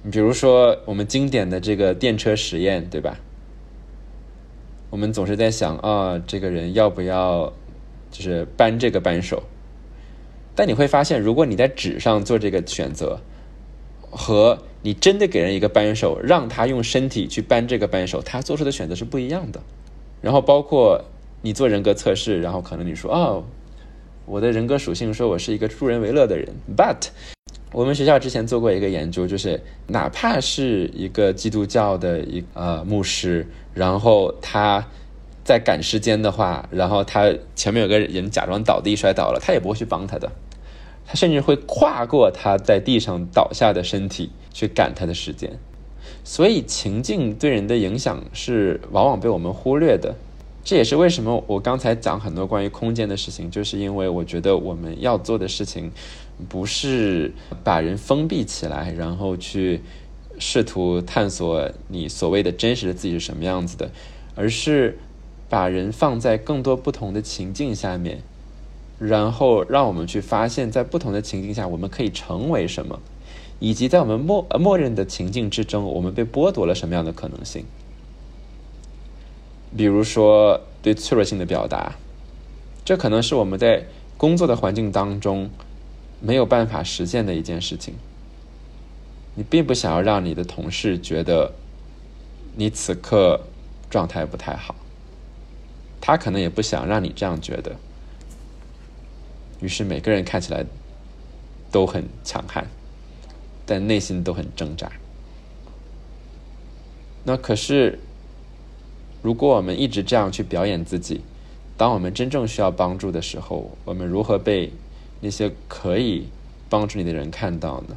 你比如说，我们经典的这个电车实验，对吧？我们总是在想啊，这个人要不要就是扳这个扳手？但你会发现，如果你在纸上做这个选择，和你真的给人一个扳手，让他用身体去扳这个扳手，他做出的选择是不一样的。然后，包括。你做人格测试，然后可能你说哦，我的人格属性说我是一个助人为乐的人。But 我们学校之前做过一个研究，就是哪怕是一个基督教的一呃牧师，然后他在赶时间的话，然后他前面有个人假装倒地摔倒了，他也不会去帮他的，他甚至会跨过他在地上倒下的身体去赶他的时间。所以情境对人的影响是往往被我们忽略的。这也是为什么我刚才讲很多关于空间的事情，就是因为我觉得我们要做的事情，不是把人封闭起来，然后去试图探索你所谓的真实的自己是什么样子的，而是把人放在更多不同的情境下面，然后让我们去发现，在不同的情境下我们可以成为什么，以及在我们默默认的情境之中，我们被剥夺了什么样的可能性。比如说对脆弱性的表达，这可能是我们在工作的环境当中没有办法实现的一件事情。你并不想要让你的同事觉得你此刻状态不太好，他可能也不想让你这样觉得。于是每个人看起来都很强悍，但内心都很挣扎。那可是。如果我们一直这样去表演自己，当我们真正需要帮助的时候，我们如何被那些可以帮助你的人看到呢？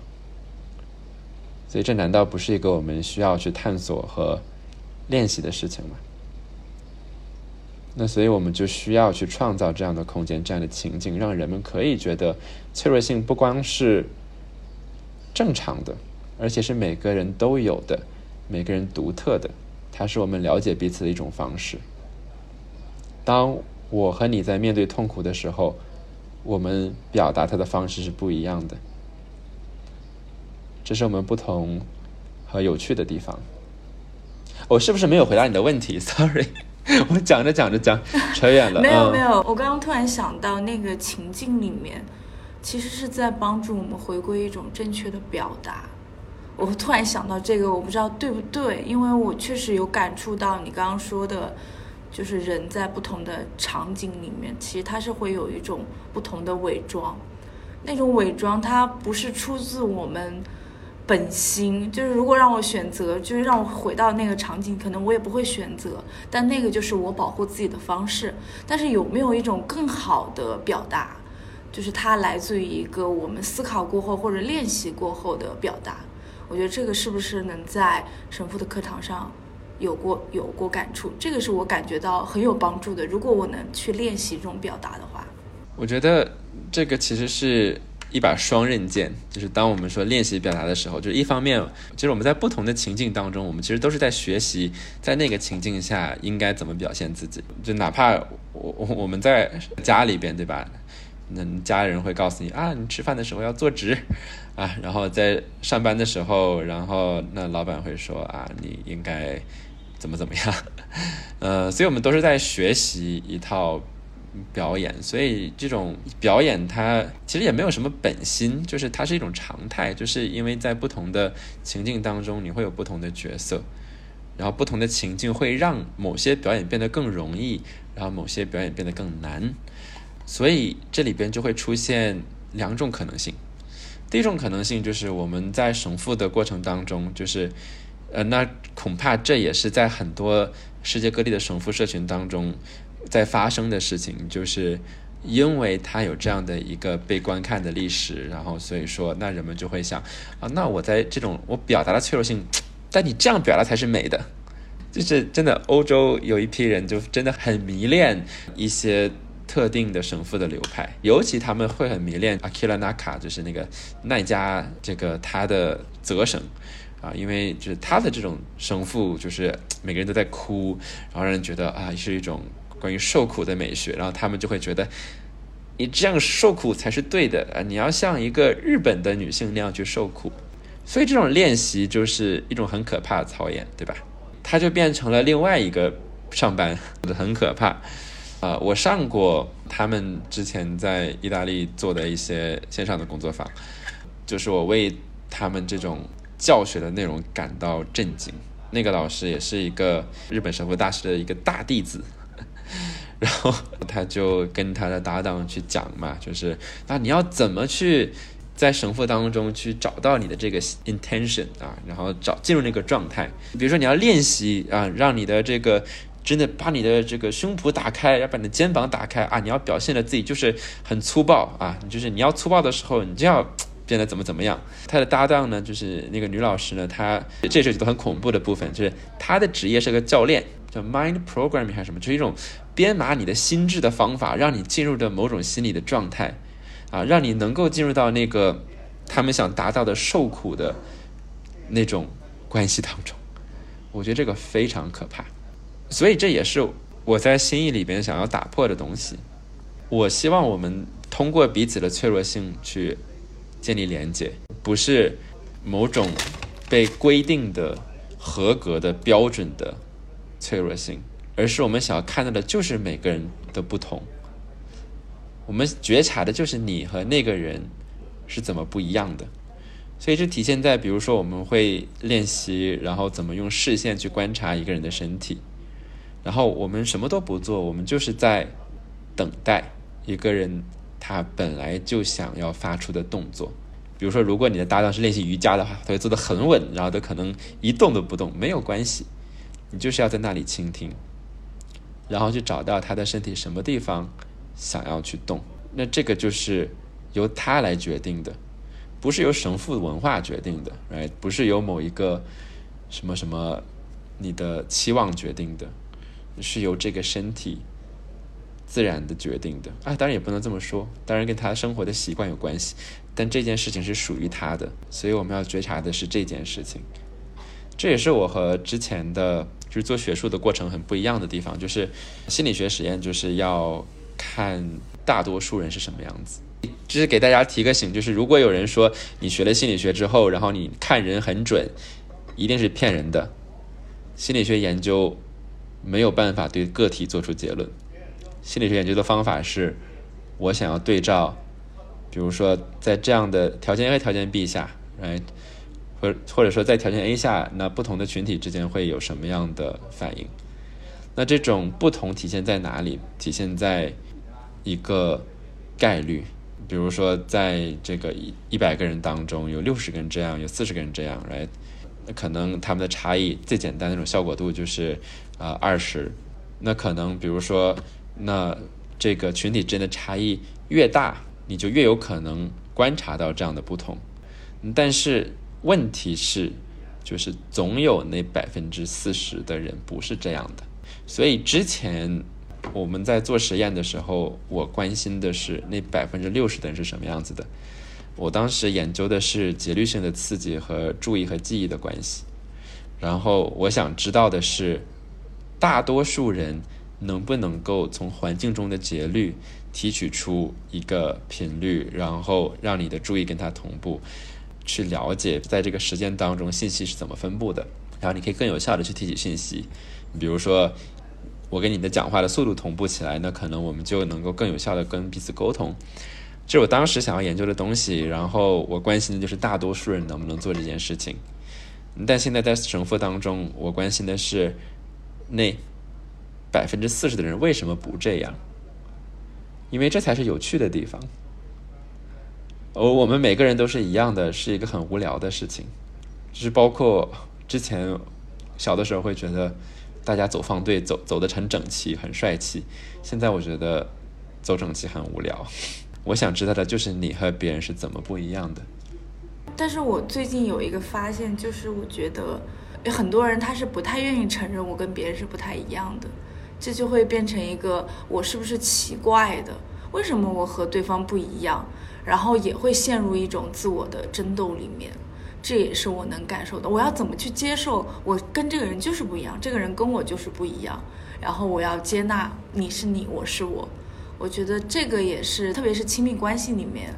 所以，这难道不是一个我们需要去探索和练习的事情吗？那所以，我们就需要去创造这样的空间、这样的情境，让人们可以觉得脆弱性不光是正常的，而且是每个人都有的，每个人独特的。它是我们了解彼此的一种方式。当我和你在面对痛苦的时候，我们表达它的方式是不一样的。这是我们不同和有趣的地方。我是不是没有回答你的问题？Sorry，我讲着讲着讲扯远了。没有没有，我刚刚突然想到，那个情境里面，其实是在帮助我们回归一种正确的表达。我突然想到这个，我不知道对不对，因为我确实有感触到你刚刚说的，就是人在不同的场景里面，其实他是会有一种不同的伪装，那种伪装它不是出自我们本心，就是如果让我选择，就是让我回到那个场景，可能我也不会选择，但那个就是我保护自己的方式。但是有没有一种更好的表达，就是它来自于一个我们思考过后或者练习过后的表达？我觉得这个是不是能在神父的课堂上有过有过感触？这个是我感觉到很有帮助的。如果我能去练习这种表达的话，我觉得这个其实是一把双刃剑。就是当我们说练习表达的时候，就是一方面，就是我们在不同的情境当中，我们其实都是在学习，在那个情境下应该怎么表现自己。就哪怕我我我们在家里边，对吧？那家人会告诉你啊，你吃饭的时候要坐直。啊，然后在上班的时候，然后那老板会说啊，你应该怎么怎么样，呃，所以我们都是在学习一套表演，所以这种表演它其实也没有什么本心，就是它是一种常态，就是因为在不同的情境当中，你会有不同的角色，然后不同的情境会让某些表演变得更容易，然后某些表演变得更难，所以这里边就会出现两种可能性。第一种可能性就是我们在神父的过程当中，就是，呃，那恐怕这也是在很多世界各地的神父社群当中在发生的事情，就是因为他有这样的一个被观看的历史，然后所以说，那人们就会想，啊，那我在这种我表达的脆弱性。但你这样表达才是美的。就是真的，欧洲有一批人就真的很迷恋一些特定的神父的流派，尤其他们会很迷恋阿基拉纳卡，就是那个奈加这个他的泽神啊，因为就是他的这种神父，就是每个人都在哭，然后让人觉得啊是一种关于受苦的美学，然后他们就会觉得你这样受苦才是对的啊，你要像一个日本的女性那样去受苦，所以这种练习就是一种很可怕的操演，对吧？它就变成了另外一个上班，很可怕。啊，我上过他们之前在意大利做的一些线上的工作坊，就是我为他们这种教学的内容感到震惊。那个老师也是一个日本神父大师的一个大弟子，然后他就跟他的搭档去讲嘛，就是啊，你要怎么去。在神父当中去找到你的这个 intention 啊，然后找进入那个状态。比如说你要练习啊，让你的这个真的把你的这个胸脯打开，要把你的肩膀打开啊，你要表现的自己就是很粗暴啊，就是你要粗暴的时候，你就要 变得怎么怎么样。他的搭档呢，就是那个女老师呢，她这是一个很恐怖的部分，就是她的职业是个教练，叫 mind programming 还是什么，就是一种编码你的心智的方法，让你进入的某种心理的状态。啊，让你能够进入到那个他们想达到的受苦的那种关系当中，我觉得这个非常可怕，所以这也是我在心意里边想要打破的东西。我希望我们通过彼此的脆弱性去建立连接，不是某种被规定的合格的标准的脆弱性，而是我们想要看到的就是每个人的不同。我们觉察的就是你和那个人是怎么不一样的，所以这体现在，比如说我们会练习，然后怎么用视线去观察一个人的身体，然后我们什么都不做，我们就是在等待一个人他本来就想要发出的动作。比如说，如果你的搭档是练习瑜伽的话，他会做的很稳，然后他可能一动都不动，没有关系，你就是要在那里倾听，然后去找到他的身体什么地方。想要去动，那这个就是由他来决定的，不是由神父文化决定的，right？不是由某一个什么什么你的期望决定的，是由这个身体自然的决定的。啊，当然也不能这么说，当然跟他生活的习惯有关系，但这件事情是属于他的，所以我们要觉察的是这件事情。这也是我和之前的就是做学术的过程很不一样的地方，就是心理学实验就是要。看大多数人是什么样子，就是给大家提个醒，就是如果有人说你学了心理学之后，然后你看人很准，一定是骗人的。心理学研究没有办法对个体做出结论。心理学研究的方法是，我想要对照，比如说在这样的条件 A 条件 B 下来或者说在条件 A 下，那不同的群体之间会有什么样的反应？那这种不同体现在哪里？体现在一个概率，比如说，在这个一一百个人当中，有六十个人这样，有四十个人这样，right？可能他们的差异最简单那种效果度就是啊二十。那可能比如说，那这个群体之间的差异越大，你就越有可能观察到这样的不同。但是问题是，就是总有那百分之四十的人不是这样的。所以之前。我们在做实验的时候，我关心的是那百分之六十的人是什么样子的。我当时研究的是节律性的刺激和注意和记忆的关系。然后我想知道的是，大多数人能不能够从环境中的节律提取出一个频率，然后让你的注意跟它同步，去了解在这个时间当中信息是怎么分布的，然后你可以更有效的去提取信息，比如说。我跟你的讲话的速度同步起来，那可能我们就能够更有效的跟彼此沟通。这是我当时想要研究的东西，然后我关心的就是大多数人能不能做这件事情。但现在在神父当中，我关心的是那百分之四十的人为什么不这样？因为这才是有趣的地方。哦，我们每个人都是一样的，是一个很无聊的事情。就是包括之前小的时候会觉得。大家走方队走走的很整齐，很帅气。现在我觉得走整齐很无聊。我想知道的就是你和别人是怎么不一样的。但是我最近有一个发现，就是我觉得有很多人他是不太愿意承认我跟别人是不太一样的，这就会变成一个我是不是奇怪的？为什么我和对方不一样？然后也会陷入一种自我的争斗里面，这也是我能感受的。我要怎么去接受我跟这个人就是不一样，这个人跟我就是不一样？然后我要接纳你是你，我是我。我觉得这个也是，特别是亲密关系里面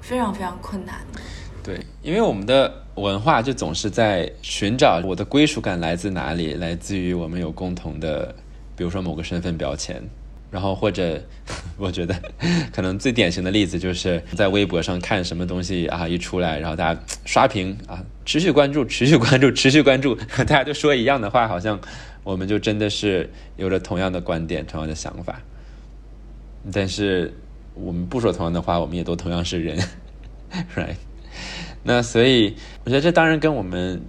非常非常困难的。对，因为我们的文化就总是在寻找我的归属感来自哪里，来自于我们有共同的，比如说某个身份标签。然后或者，我觉得 可能最典型的例子就是在微博上看什么东西啊一出来，然后大家刷屏啊，持续关注，持续关注，持续关注，大家都说一样的话，好像我们就真的是有着同样的观点、同样的想法。但是我们不说同样的话，我们也都同样是人，right？那所以我觉得这当然跟我们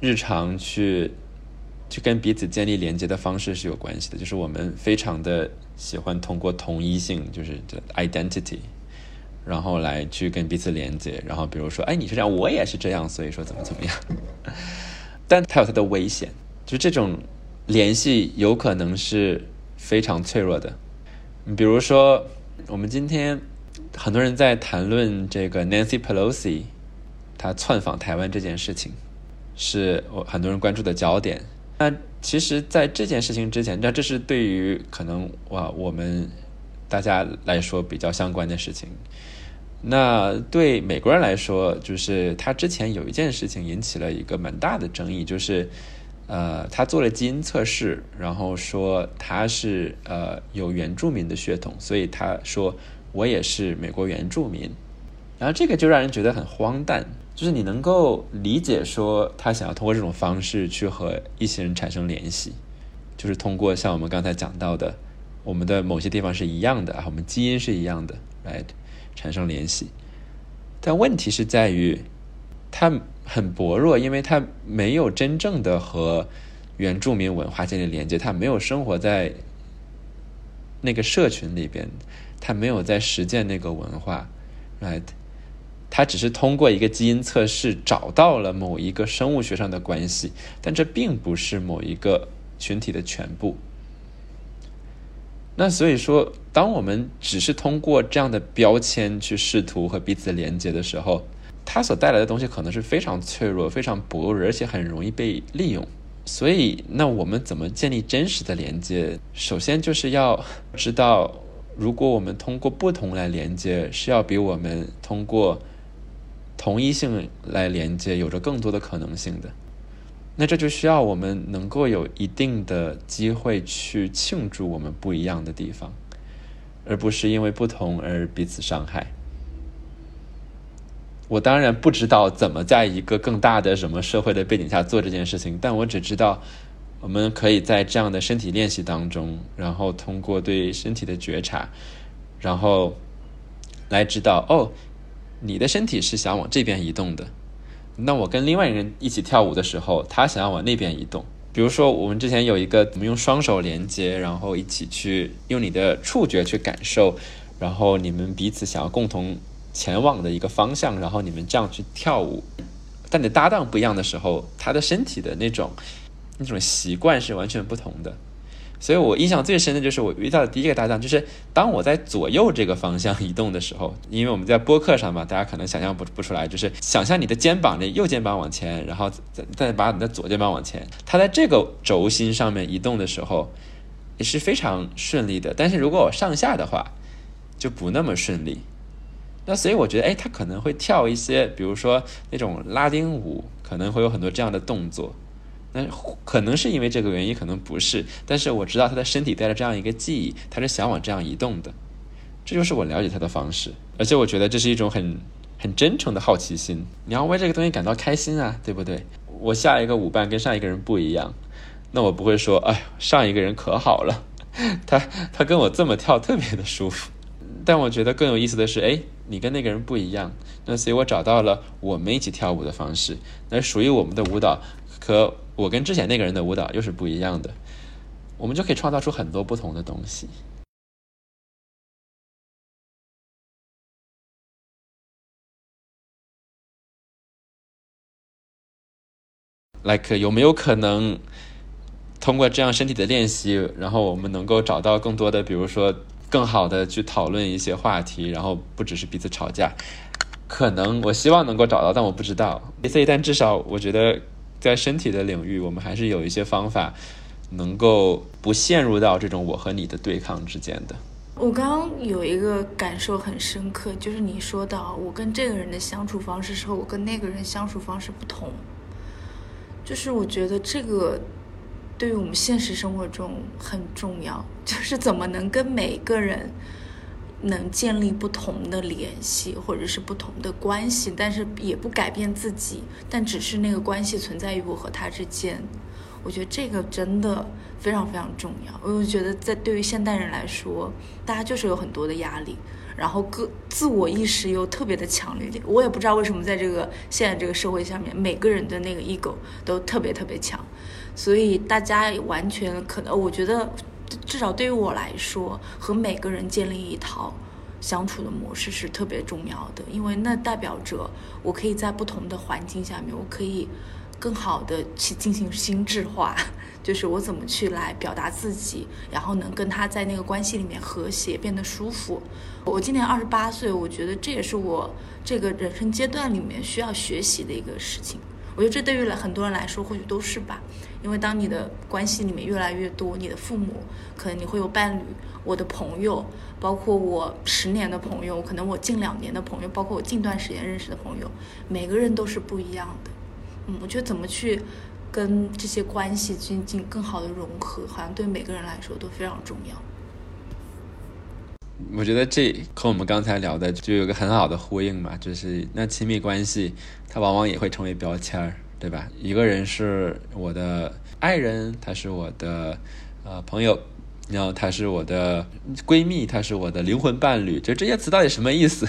日常去。去跟彼此建立连接的方式是有关系的，就是我们非常的喜欢通过同一性，就是 identity，然后来去跟彼此连接。然后比如说，哎，你是这样，我也是这样，所以说怎么怎么样。但它有它的危险，就这种联系有可能是非常脆弱的。比如说，我们今天很多人在谈论这个 Nancy Pelosi，她窜访台湾这件事情，是我很多人关注的焦点。那其实，在这件事情之前，那这是对于可能哇我们大家来说比较相关的事情。那对美国人来说，就是他之前有一件事情引起了一个蛮大的争议，就是呃，他做了基因测试，然后说他是呃有原住民的血统，所以他说我也是美国原住民，然后这个就让人觉得很荒诞。就是你能够理解说他想要通过这种方式去和一些人产生联系，就是通过像我们刚才讲到的，我们的某些地方是一样的，我们基因是一样的，right，产生联系。但问题是在于，他很薄弱，因为他没有真正的和原住民文化建立连接，他没有生活在那个社群里边，他没有在实践那个文化，right。他只是通过一个基因测试找到了某一个生物学上的关系，但这并不是某一个群体的全部。那所以说，当我们只是通过这样的标签去试图和彼此连接的时候，它所带来的东西可能是非常脆弱、非常薄弱，而且很容易被利用。所以，那我们怎么建立真实的连接？首先就是要知道，如果我们通过不同来连接，是要比我们通过。同一性来连接，有着更多的可能性的，那这就需要我们能够有一定的机会去庆祝我们不一样的地方，而不是因为不同而彼此伤害。我当然不知道怎么在一个更大的什么社会的背景下做这件事情，但我只知道我们可以在这样的身体练习当中，然后通过对身体的觉察，然后来知道哦。你的身体是想往这边移动的，那我跟另外一个人一起跳舞的时候，他想要往那边移动。比如说，我们之前有一个，我们用双手连接，然后一起去用你的触觉去感受，然后你们彼此想要共同前往的一个方向，然后你们这样去跳舞。但你的搭档不一样的时候，他的身体的那种那种习惯是完全不同的。所以我印象最深的就是我遇到的第一个搭档，就是当我在左右这个方向移动的时候，因为我们在播客上嘛，大家可能想象不不出来，就是想象你的肩膀的右肩膀往前，然后再再把你的左肩膀往前，它在这个轴心上面移动的时候也是非常顺利的。但是如果我上下的话，就不那么顺利。那所以我觉得，哎，他可能会跳一些，比如说那种拉丁舞，可能会有很多这样的动作。那可能是因为这个原因，可能不是。但是我知道他的身体带着这样一个记忆，他是想往这样移动的。这就是我了解他的方式。而且我觉得这是一种很很真诚的好奇心。你要为这个东西感到开心啊，对不对？我下一个舞伴跟上一个人不一样，那我不会说，哎，上一个人可好了，他他跟我这么跳特别的舒服。但我觉得更有意思的是，哎，你跟那个人不一样，那所以我找到了我们一起跳舞的方式，那属于我们的舞蹈和。我跟之前那个人的舞蹈又是不一样的，我们就可以创造出很多不同的东西。，like 有没有可能通过这样身体的练习，然后我们能够找到更多的，比如说更好的去讨论一些话题，然后不只是彼此吵架。可能我希望能够找到，但我不知道。所以，但至少我觉得，在身体的领域，我们还是有一些方法，能够不陷入到这种我和你的对抗之间的。我刚刚有一个感受很深刻，就是你说到我跟这个人的相处方式和我跟那个人相处方式不同，就是我觉得这个对于我们现实生活中很重要，就是怎么能跟每个人。能建立不同的联系，或者是不同的关系，但是也不改变自己，但只是那个关系存在于我和他之间。我觉得这个真的非常非常重要。我就觉得在对于现代人来说，大家就是有很多的压力，然后个自我意识又特别的强烈。我也不知道为什么在这个现在这个社会下面，每个人的那个 ego 都特别特别强，所以大家完全可能，我觉得。至少对于我来说，和每个人建立一套相处的模式是特别重要的，因为那代表着我可以在不同的环境下面，我可以更好的去进行心智化，就是我怎么去来表达自己，然后能跟他在那个关系里面和谐，变得舒服。我今年二十八岁，我觉得这也是我这个人生阶段里面需要学习的一个事情。我觉得这对于很多人来说或许都是吧，因为当你的关系里面越来越多，你的父母，可能你会有伴侣，我的朋友，包括我十年的朋友，可能我近两年的朋友，包括我近段时间认识的朋友，每个人都是不一样的。嗯，我觉得怎么去跟这些关系进行更好的融合，好像对每个人来说都非常重要。我觉得这和我们刚才聊的就有个很好的呼应嘛，就是那亲密关系，它往往也会成为标签儿，对吧？一个人是我的爱人，他是我的呃朋友，然后他是我的闺蜜，他是我的灵魂伴侣，就这些词到底什么意思？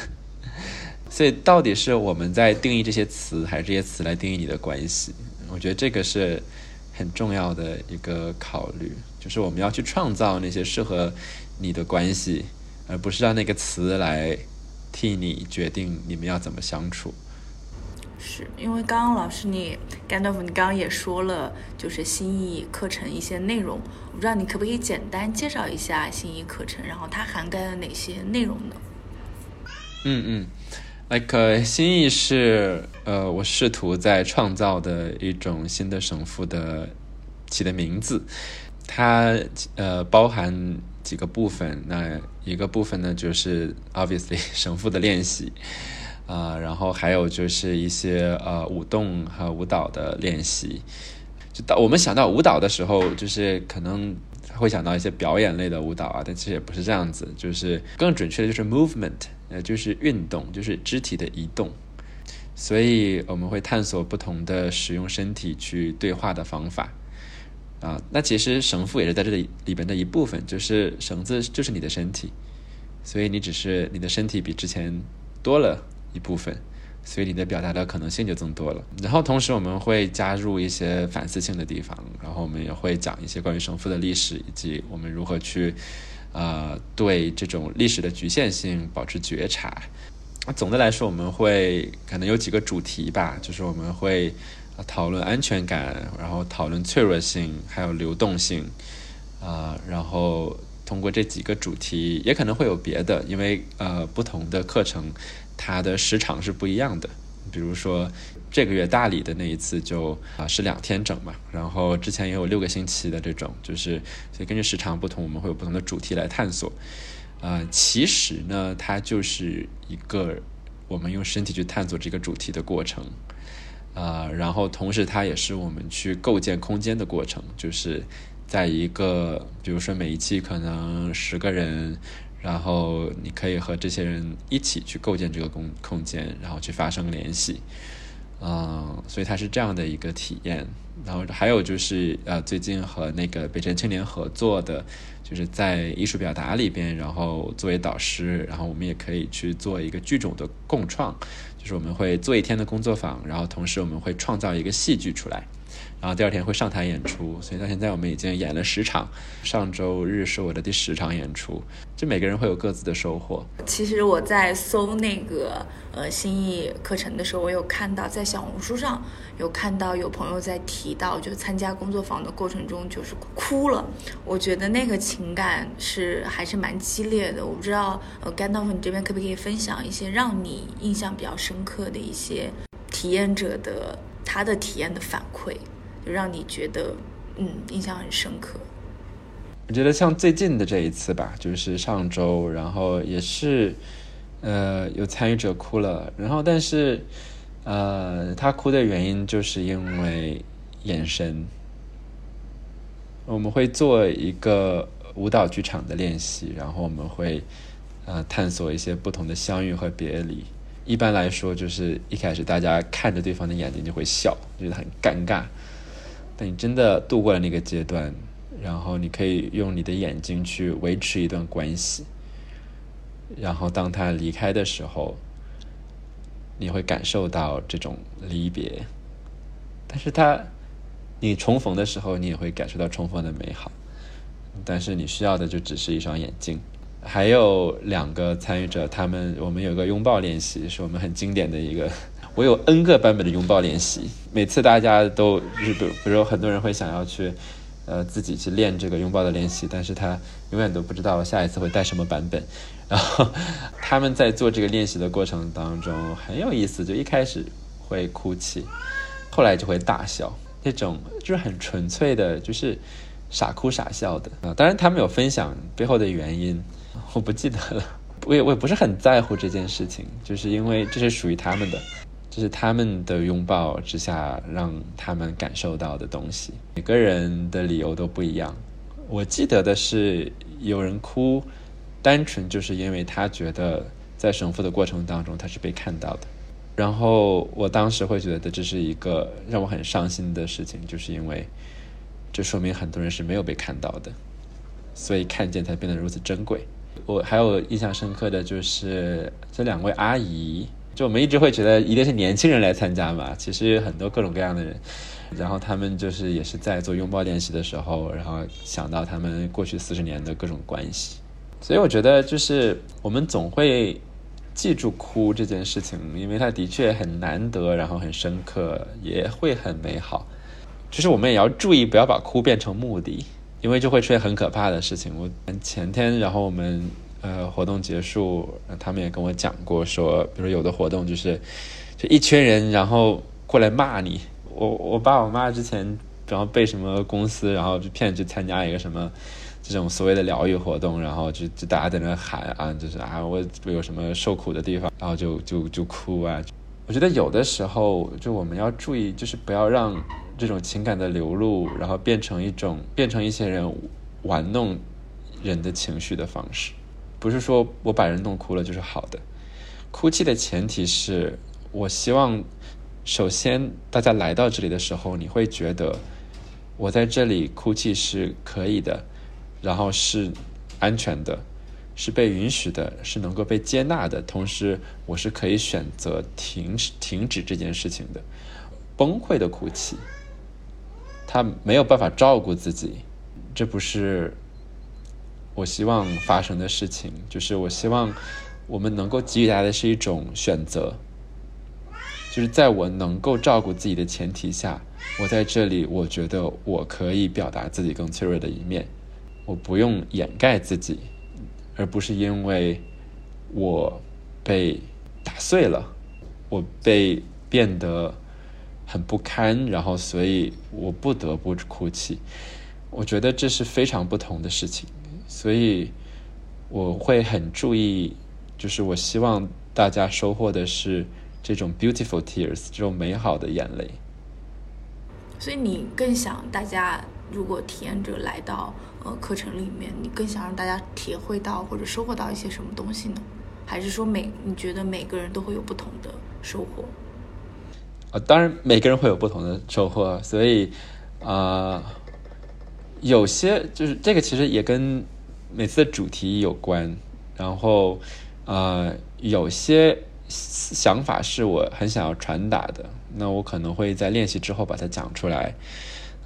所以到底是我们在定义这些词，还是这些词来定义你的关系？我觉得这个是很重要的一个考虑，就是我们要去创造那些适合你的关系。而不是让那个词来替你决定你们要怎么相处。是因为刚刚老师你甘道夫，你刚刚也说了，就是新意课程一些内容，我不知道你可不可以简单介绍一下新意课程，然后它涵盖了哪些内容呢？嗯嗯，like 新意是呃，我试图在创造的一种新的神父的起的名字，它呃包含。几个部分，那一个部分呢，就是 obviously 神父的练习，啊，然后还有就是一些呃舞动和舞蹈的练习。就到我们想到舞蹈的时候，就是可能会想到一些表演类的舞蹈啊，但其实也不是这样子，就是更准确的就是 movement，呃，就是运动，就是肢体的移动。所以我们会探索不同的使用身体去对话的方法。啊，那其实绳缚也是在这里里边的一部分，就是绳子就是你的身体，所以你只是你的身体比之前多了一部分，所以你的表达的可能性就增多了。然后同时我们会加入一些反思性的地方，然后我们也会讲一些关于绳缚的历史，以及我们如何去呃对这种历史的局限性保持觉察。总的来说，我们会可能有几个主题吧，就是我们会。讨论安全感，然后讨论脆弱性，还有流动性，啊，然后通过这几个主题，也可能会有别的，因为呃，不同的课程它的时长是不一样的。比如说这个月大理的那一次就啊是两天整嘛，然后之前也有六个星期的这种，就是所以根据时长不同，我们会有不同的主题来探索。啊，其实呢，它就是一个我们用身体去探索这个主题的过程。啊，然后同时它也是我们去构建空间的过程，就是在一个，比如说每一期可能十个人，然后你可以和这些人一起去构建这个空空间，然后去发生联系，嗯，所以它是这样的一个体验。然后还有就是呃，最近和那个北辰青年合作的，就是在艺术表达里边，然后作为导师，然后我们也可以去做一个剧种的共创。就是我们会做一天的工作坊，然后同时我们会创造一个戏剧出来，然后第二天会上台演出，所以到现在我们已经演了十场，上周日是我的第十场演出，就每个人会有各自的收获。其实我在搜那个呃心意课程的时候，我有看到在小红书上有看到有朋友在提到，就参加工作坊的过程中就是哭了，我觉得那个情感是还是蛮激烈的。我不知道呃甘道夫你这边可不可以分享一些让你印象比较深刻的一些体验者的他的体验的反馈。让你觉得，嗯，印象很深刻。我觉得像最近的这一次吧，就是上周，然后也是，呃，有参与者哭了，然后但是，呃，他哭的原因就是因为眼神。我们会做一个舞蹈剧场的练习，然后我们会，呃，探索一些不同的相遇和别离。一般来说，就是一开始大家看着对方的眼睛就会笑，觉得很尴尬。等你真的度过了那个阶段，然后你可以用你的眼睛去维持一段关系，然后当他离开的时候，你会感受到这种离别。但是他，你重逢的时候，你也会感受到重逢的美好。但是你需要的就只是一双眼睛。还有两个参与者，他们我们有个拥抱练习，是我们很经典的一个。我有 N 个版本的拥抱练习，每次大家都是比比如很多人会想要去，呃，自己去练这个拥抱的练习，但是他永远都不知道下一次会带什么版本。然后他们在做这个练习的过程当中很有意思，就一开始会哭泣，后来就会大笑，那种就是很纯粹的，就是傻哭傻笑的。当然他们有分享背后的原因，我不记得了，我也我也不是很在乎这件事情，就是因为这是属于他们的。这是他们的拥抱之下让他们感受到的东西。每个人的理由都不一样。我记得的是，有人哭，单纯就是因为他觉得在神父的过程当中他是被看到的。然后我当时会觉得这是一个让我很伤心的事情，就是因为这说明很多人是没有被看到的，所以看见才变得如此珍贵。我还有印象深刻的就是这两位阿姨。就我们一直会觉得一定是年轻人来参加嘛，其实很多各种各样的人，然后他们就是也是在做拥抱练习的时候，然后想到他们过去四十年的各种关系，所以我觉得就是我们总会记住哭这件事情，因为它的确很难得，然后很深刻，也会很美好。就是我们也要注意不要把哭变成目的，因为就会出现很可怕的事情。我前天，然后我们。呃，活动结束，他们也跟我讲过，说，比如有的活动就是，就一群人，然后过来骂你。我我爸我妈之前，然后被什么公司，然后就骗去参加一个什么这种所谓的疗愈活动，然后就就大家在那喊啊，就是啊，我有什么受苦的地方，然后就就就哭啊。我觉得有的时候，就我们要注意，就是不要让这种情感的流露，然后变成一种变成一些人玩弄人的情绪的方式。不是说我把人弄哭了就是好的，哭泣的前提是我希望，首先大家来到这里的时候，你会觉得我在这里哭泣是可以的，然后是安全的，是被允许的，是能够被接纳的，同时我是可以选择停停止这件事情的。崩溃的哭泣，他没有办法照顾自己，这不是。我希望发生的事情，就是我希望我们能够给予大家的是一种选择，就是在我能够照顾自己的前提下，我在这里，我觉得我可以表达自己更脆弱的一面，我不用掩盖自己，而不是因为我被打碎了，我被变得很不堪，然后所以我不得不哭泣。我觉得这是非常不同的事情。所以我会很注意，就是我希望大家收获的是这种 beautiful tears，这种美好的眼泪。所以你更想大家，如果体验者来到呃课程里面，你更想让大家体会到或者收获到一些什么东西呢？还是说每你觉得每个人都会有不同的收获？啊，当然每个人会有不同的收获，所以啊，有些就是这个其实也跟。每次的主题有关，然后，呃，有些想法是我很想要传达的，那我可能会在练习之后把它讲出来。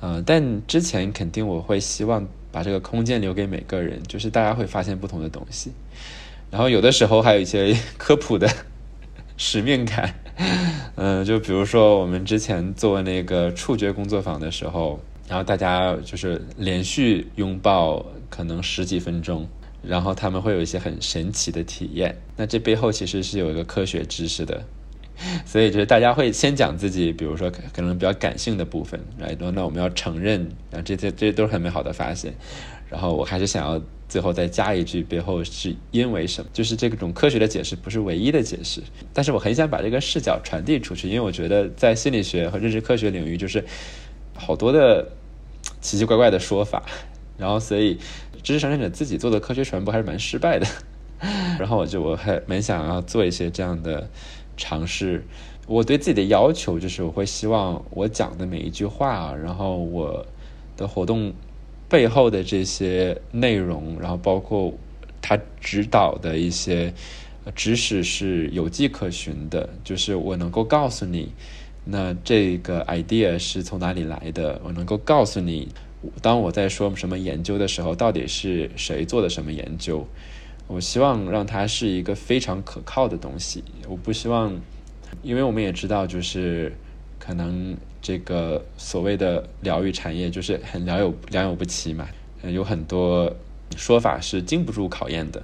呃，但之前肯定我会希望把这个空间留给每个人，就是大家会发现不同的东西。然后有的时候还有一些科普的使命感，嗯，就比如说我们之前做那个触觉工作坊的时候，然后大家就是连续拥抱可能十几分钟，然后他们会有一些很神奇的体验。那这背后其实是有一个科学知识的，所以就是大家会先讲自己，比如说可能比较感性的部分，来，那我们要承认，啊，这些这些都是很美好的发现。然后我还是想要。最后再加一句，背后是因为什么？就是这种科学的解释不是唯一的解释，但是我很想把这个视角传递出去，因为我觉得在心理学和认知科学领域，就是好多的奇奇怪怪的说法，然后所以知识生产者自己做的科学传播还是蛮失败的。然后我就我还蛮想要做一些这样的尝试。我对自己的要求就是，我会希望我讲的每一句话，然后我的活动。背后的这些内容，然后包括他指导的一些知识是有迹可循的，就是我能够告诉你，那这个 idea 是从哪里来的，我能够告诉你，当我在说什么研究的时候，到底是谁做的什么研究，我希望让它是一个非常可靠的东西，我不希望，因为我们也知道，就是可能。这个所谓的疗愈产业就是很良莠良莠不齐嘛，有很多说法是经不住考验的。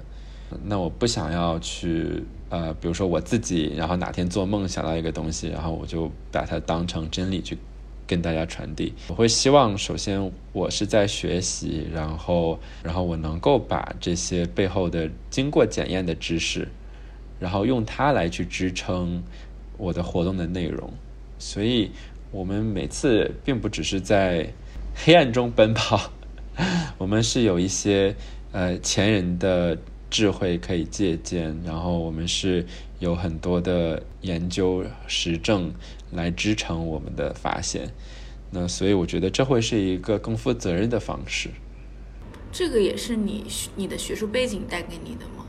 那我不想要去呃，比如说我自己，然后哪天做梦想到一个东西，然后我就把它当成真理去跟大家传递。我会希望，首先我是在学习，然后然后我能够把这些背后的经过检验的知识，然后用它来去支撑我的活动的内容，所以。我们每次并不只是在黑暗中奔跑，我们是有一些呃前人的智慧可以借鉴，然后我们是有很多的研究实证来支撑我们的发现。那所以我觉得这会是一个更负责任的方式。这个也是你你的学术背景带给你的吗？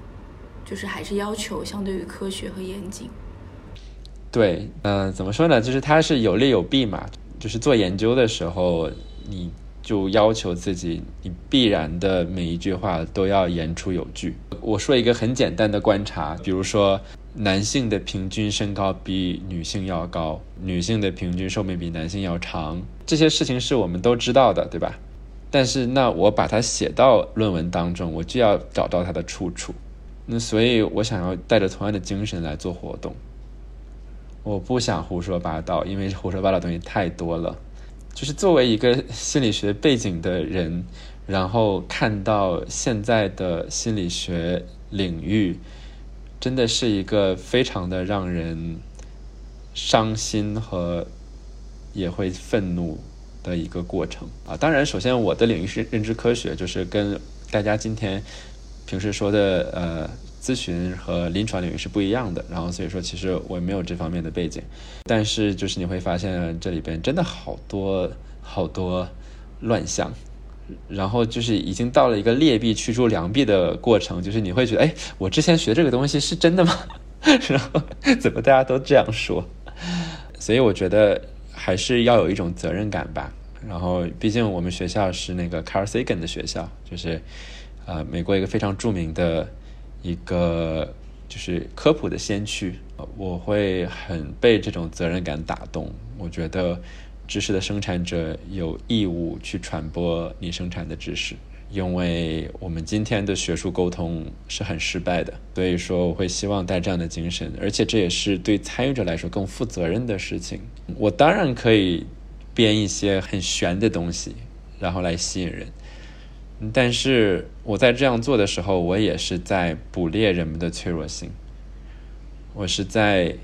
就是还是要求相对于科学和严谨。对，嗯，怎么说呢？就是它是有利有弊嘛。就是做研究的时候，你就要求自己，你必然的每一句话都要言出有据。我说一个很简单的观察，比如说，男性的平均身高比女性要高，女性的平均寿命比男性要长，这些事情是我们都知道的，对吧？但是那我把它写到论文当中，我就要找到它的出处。那所以我想要带着同样的精神来做活动。我不想胡说八道，因为胡说八道东西太多了。就是作为一个心理学背景的人，然后看到现在的心理学领域，真的是一个非常的让人伤心和也会愤怒的一个过程啊！当然，首先我的领域是认知科学，就是跟大家今天平时说的呃。咨询和临床领域是不一样的，然后所以说其实我没有这方面的背景，但是就是你会发现这里边真的好多好多乱象，然后就是已经到了一个劣币驱逐良币的过程，就是你会觉得，哎，我之前学这个东西是真的吗？然后怎么大家都这样说？所以我觉得还是要有一种责任感吧。然后毕竟我们学校是那个 Carl Sagan 的学校，就是呃美国一个非常著名的。一个就是科普的先驱，我会很被这种责任感打动。我觉得知识的生产者有义务去传播你生产的知识，因为我们今天的学术沟通是很失败的。所以说，我会希望带这样的精神，而且这也是对参与者来说更负责任的事情。我当然可以编一些很玄的东西，然后来吸引人。但是我在这样做的时候，我也是在捕猎人们的脆弱性。我是在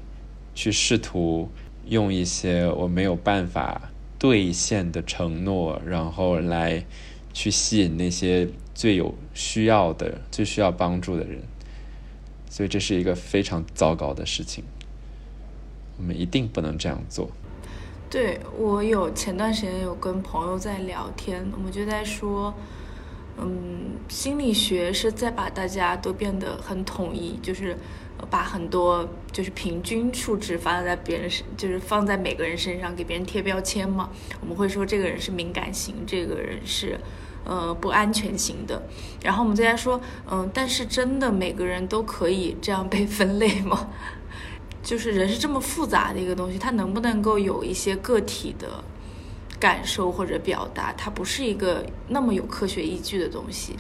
去试图用一些我没有办法兑现的承诺，然后来去吸引那些最有需要的、最需要帮助的人。所以这是一个非常糟糕的事情。我们一定不能这样做。对我有前段时间有跟朋友在聊天，我们就在说。嗯，心理学是在把大家都变得很统一，就是把很多就是平均数值发在别人身，就是放在每个人身上给别人贴标签嘛。我们会说这个人是敏感型，这个人是呃不安全型的。然后我们再来说，嗯，但是真的每个人都可以这样被分类吗？就是人是这么复杂的一个东西，他能不能够有一些个体的感受或者表达？它不是一个那么有科学依据的东西。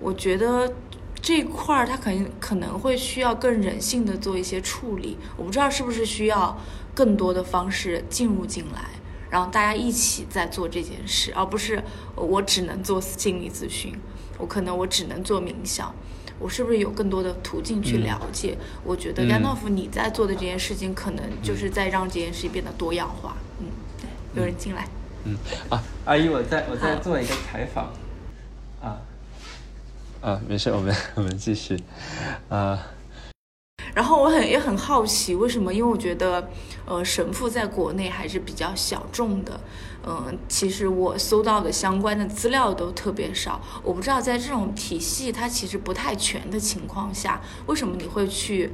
我觉得这块儿它可能可能会需要更人性的做一些处理。我不知道是不是需要更多的方式进入进来，然后大家一起在做这件事，而不是我只能做心理咨询，我可能我只能做冥想。我是不是有更多的途径去了解？我觉得甘道夫你在做的这件事情，可能就是在让这件事情变得多样化。嗯，对，有人进来。嗯啊，阿姨，我在我在做一个采访。啊，没事，我们 我们继续。啊。然后我很也很好奇，为什么？因为我觉得，呃，神父在国内还是比较小众的。嗯，其实我搜到的相关的资料都特别少。我不知道在这种体系它其实不太全的情况下，为什么你会去？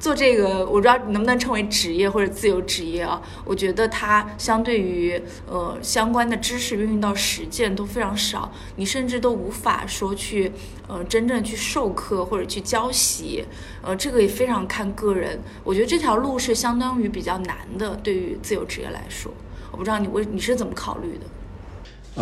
做这个，我不知道能不能称为职业或者自由职业啊？我觉得它相对于呃相关的知识运用到实践都非常少，你甚至都无法说去呃真正去授课或者去教习，呃这个也非常看个人。我觉得这条路是相当于比较难的，对于自由职业来说，我不知道你为你是怎么考虑的？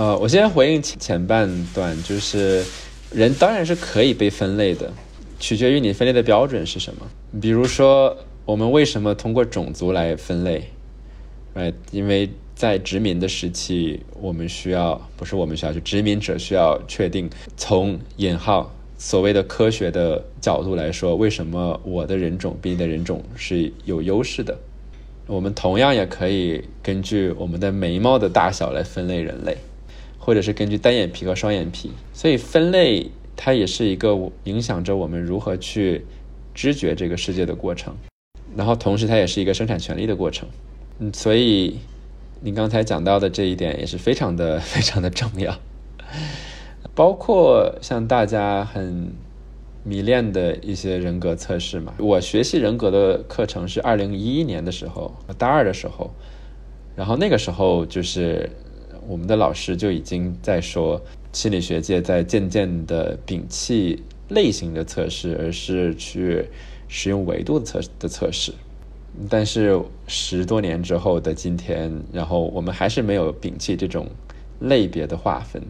呃，我先回应前前半段，就是人当然是可以被分类的。取决于你分类的标准是什么。比如说，我们为什么通过种族来分类哎因为在殖民的时期，我们需要不是我们需要，就殖民者需要确定，从引号所谓的科学的角度来说，为什么我的人种比你的人种是有优势的？我们同样也可以根据我们的眉毛的大小来分类人类，或者是根据单眼皮和双眼皮。所以分类。它也是一个影响着我们如何去知觉这个世界的过程，然后同时它也是一个生产权利的过程。嗯，所以您刚才讲到的这一点也是非常的 非常的重要。包括像大家很迷恋的一些人格测试嘛，我学习人格的课程是二零一一年的时候，大二的时候，然后那个时候就是我们的老师就已经在说。心理学界在渐渐的摒弃类型的测试，而是去使用维度的测的测试。但是十多年之后的今天，然后我们还是没有摒弃这种类别的划分，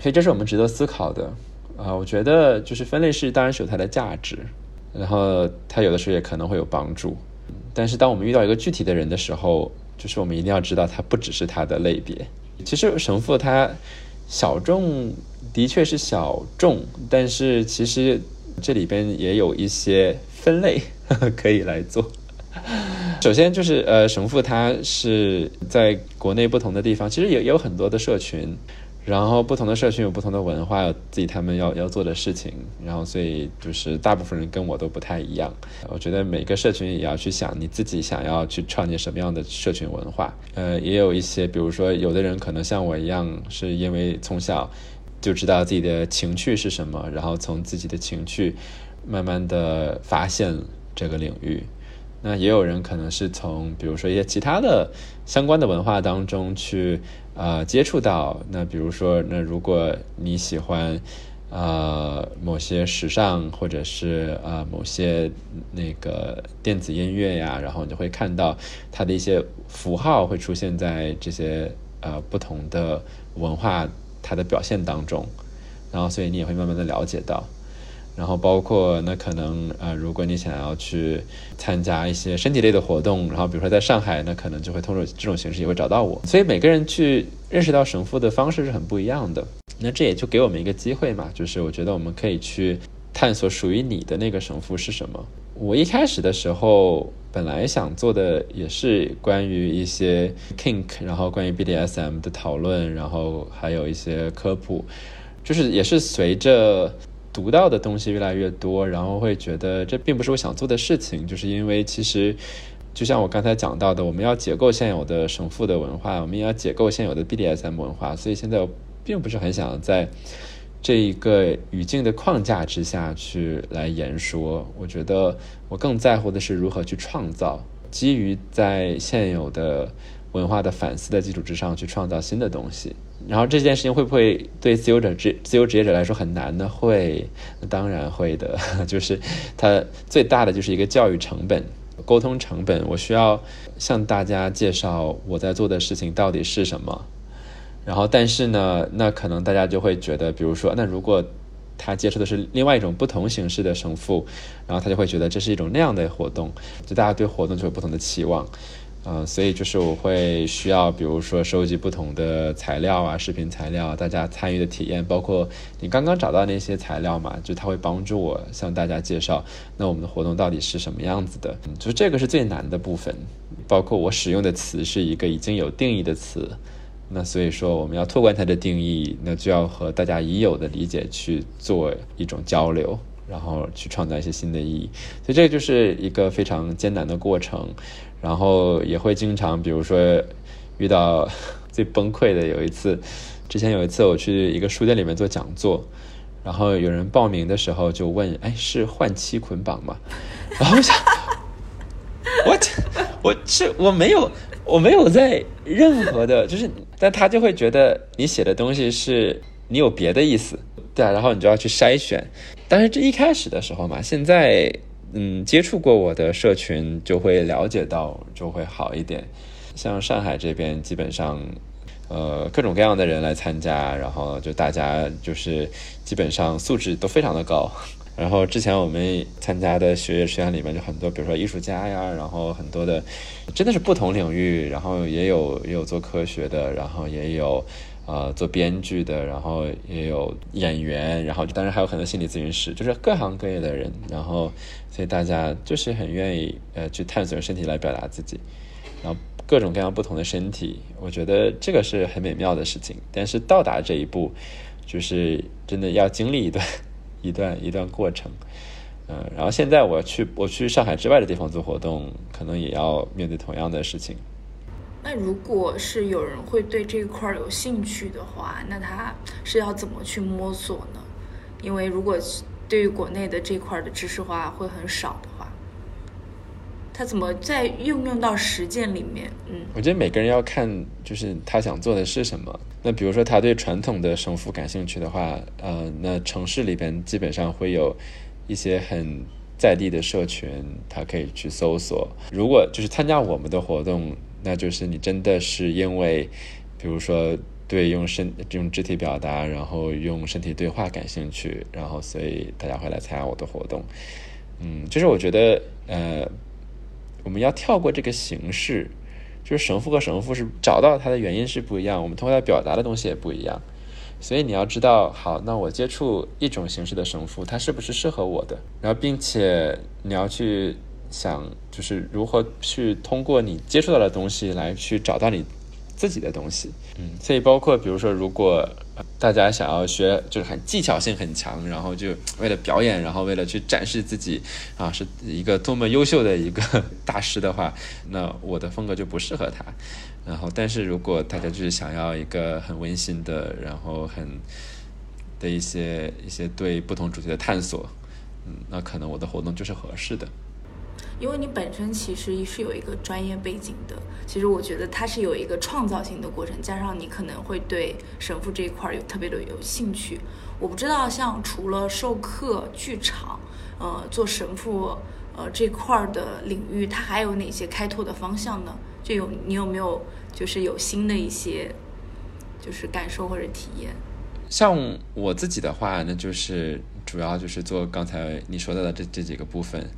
所以这是我们值得思考的。啊，我觉得就是分类式当然是有它的价值，然后它有的时候也可能会有帮助。但是当我们遇到一个具体的人的时候，就是我们一定要知道，它不只是它的类别。其实神父他。小众的确是小众，但是其实这里边也有一些分类可以来做。首先就是呃，神父他是在国内不同的地方，其实也有很多的社群。然后不同的社群有不同的文化，自己他们要要做的事情，然后所以就是大部分人跟我都不太一样。我觉得每个社群也要去想你自己想要去创建什么样的社群文化。呃，也有一些，比如说有的人可能像我一样，是因为从小就知道自己的情趣是什么，然后从自己的情趣慢慢的发现这个领域。那也有人可能是从比如说一些其他的相关的文化当中去。啊，接触到那，比如说，那如果你喜欢，呃，某些时尚或者是啊某些那个电子音乐呀，然后你会看到它的一些符号会出现在这些呃不同的文化它的表现当中，然后所以你也会慢慢的了解到。然后包括那可能呃，如果你想要去参加一些身体类的活动，然后比如说在上海，那可能就会通过这种形式也会找到我。所以每个人去认识到神父的方式是很不一样的。那这也就给我们一个机会嘛，就是我觉得我们可以去探索属于你的那个神父是什么。我一开始的时候本来想做的也是关于一些 kink，然后关于 BDSM 的讨论，然后还有一些科普，就是也是随着。读到的东西越来越多，然后会觉得这并不是我想做的事情，就是因为其实就像我刚才讲到的，我们要解构现有的神父的文化，我们也要解构现有的 BDSM 文化，所以现在我并不是很想在这一个语境的框架之下去来言说。我觉得我更在乎的是如何去创造，基于在现有的文化的反思的基础之上去创造新的东西。然后这件事情会不会对自由者职自由职业者来说很难呢？会，当然会的。就是它最大的就是一个教育成本、沟通成本。我需要向大家介绍我在做的事情到底是什么。然后，但是呢，那可能大家就会觉得，比如说，那如果他接触的是另外一种不同形式的神父，然后他就会觉得这是一种那样的活动，就大家对活动就有不同的期望。呃，所以就是我会需要，比如说收集不同的材料啊，视频材料，大家参与的体验，包括你刚刚找到那些材料嘛，就它会帮助我向大家介绍，那我们的活动到底是什么样子的，就是这个是最难的部分，包括我使用的词是一个已经有定义的词，那所以说我们要拓宽它的定义，那就要和大家已有的理解去做一种交流。然后去创造一些新的意义，所以这个就是一个非常艰难的过程。然后也会经常，比如说遇到 最崩溃的有一次，之前有一次我去一个书店里面做讲座，然后有人报名的时候就问：“哎，是换妻捆绑吗？” 然后我想，我我是我没有我没有在任何的，就是但他就会觉得你写的东西是你有别的意思。对啊，然后你就要去筛选，但是这一开始的时候嘛，现在嗯接触过我的社群就会了解到就会好一点。像上海这边基本上，呃各种各样的人来参加，然后就大家就是基本上素质都非常的高。然后之前我们参加的学业实验里面就很多，比如说艺术家呀，然后很多的真的是不同领域，然后也有也有做科学的，然后也有。呃，做编剧的，然后也有演员，然后当然还有很多心理咨询师，就是各行各业的人，然后所以大家就是很愿意呃去探索身体来表达自己，然后各种各样不同的身体，我觉得这个是很美妙的事情。但是到达这一步，就是真的要经历一段一段一段过程，嗯，然后现在我去我去上海之外的地方做活动，可能也要面对同样的事情。那如果是有人会对这一块有兴趣的话，那他是要怎么去摸索呢？因为如果对于国内的这块的知识化会很少的话，他怎么在运用到实践里面？嗯，我觉得每个人要看就是他想做的是什么。那比如说他对传统的神父感兴趣的话，呃，那城市里边基本上会有一些很在地的社群，他可以去搜索。如果就是参加我们的活动。那就是你真的是因为，比如说对用身用肢体表达，然后用身体对话感兴趣，然后所以大家会来参加我的活动。嗯，就是我觉得呃，我们要跳过这个形式，就是神父和神父是找到他的原因是不一样，我们通过他表达的东西也不一样。所以你要知道，好，那我接触一种形式的神父，他是不是适合我的？然后并且你要去。想就是如何去通过你接触到的东西来去找到你自己的东西，嗯，所以包括比如说，如果大家想要学就是很技巧性很强，然后就为了表演，然后为了去展示自己啊是一个多么优秀的一个 大师的话，那我的风格就不适合他。然后，但是如果大家就是想要一个很温馨的，然后很的一些一些对不同主题的探索，嗯，那可能我的活动就是合适的。因为你本身其实是有一个专业背景的，其实我觉得它是有一个创造性的过程，加上你可能会对神父这一块有特别的有兴趣。我不知道像除了授课、剧场，呃，做神父，呃这块的领域，它还有哪些开拓的方向呢？就有你有没有就是有新的一些就是感受或者体验？像我自己的话，那就是主要就是做刚才你说到的这这几个部分。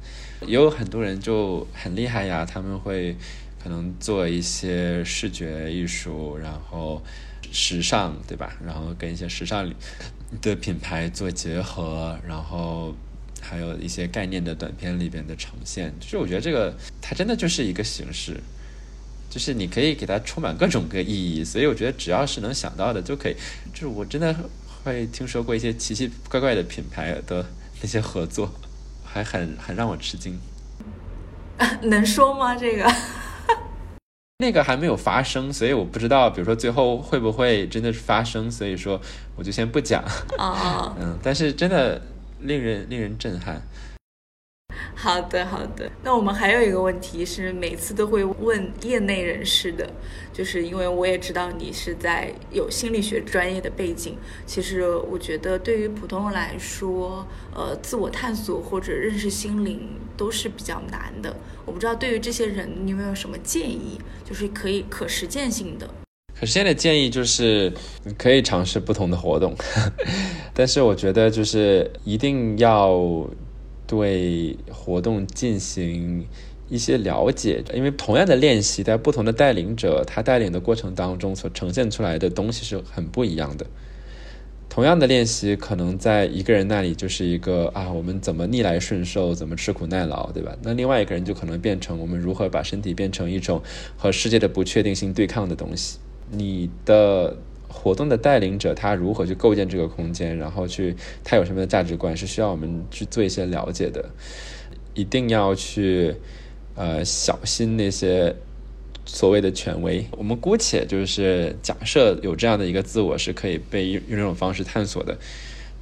也有很多人就很厉害呀，他们会可能做一些视觉艺术，然后时尚，对吧？然后跟一些时尚的品牌做结合，然后还有一些概念的短片里边的呈现。就是我觉得这个它真的就是一个形式，就是你可以给它充满各种各意义。所以我觉得只要是能想到的就可以。就是我真的会听说过一些奇奇怪怪的品牌的那些合作。还很很让我吃惊，能说吗？这个 那个还没有发生，所以我不知道，比如说最后会不会真的是发生，所以说我就先不讲。哦，嗯，但是真的令人令人震撼。好的，好的。那我们还有一个问题是，每次都会问业内人士的，就是因为我也知道你是在有心理学专业的背景。其实我觉得对于普通人来说，呃，自我探索或者认识心灵都是比较难的。我不知道对于这些人，你有没有什么建议，就是可以可实践性的？可实践的建议就是你可以尝试不同的活动，但是我觉得就是一定要。对活动进行一些了解，因为同样的练习，在不同的带领者他带领的过程当中所呈现出来的东西是很不一样的。同样的练习，可能在一个人那里就是一个啊，我们怎么逆来顺受，怎么吃苦耐劳，对吧？那另外一个人就可能变成我们如何把身体变成一种和世界的不确定性对抗的东西。你的。活动的带领者他如何去构建这个空间，然后去他有什么的价值观，是需要我们去做一些了解的。一定要去呃小心那些所谓的权威。我们姑且就是假设有这样的一个自我是可以被用这种方式探索的，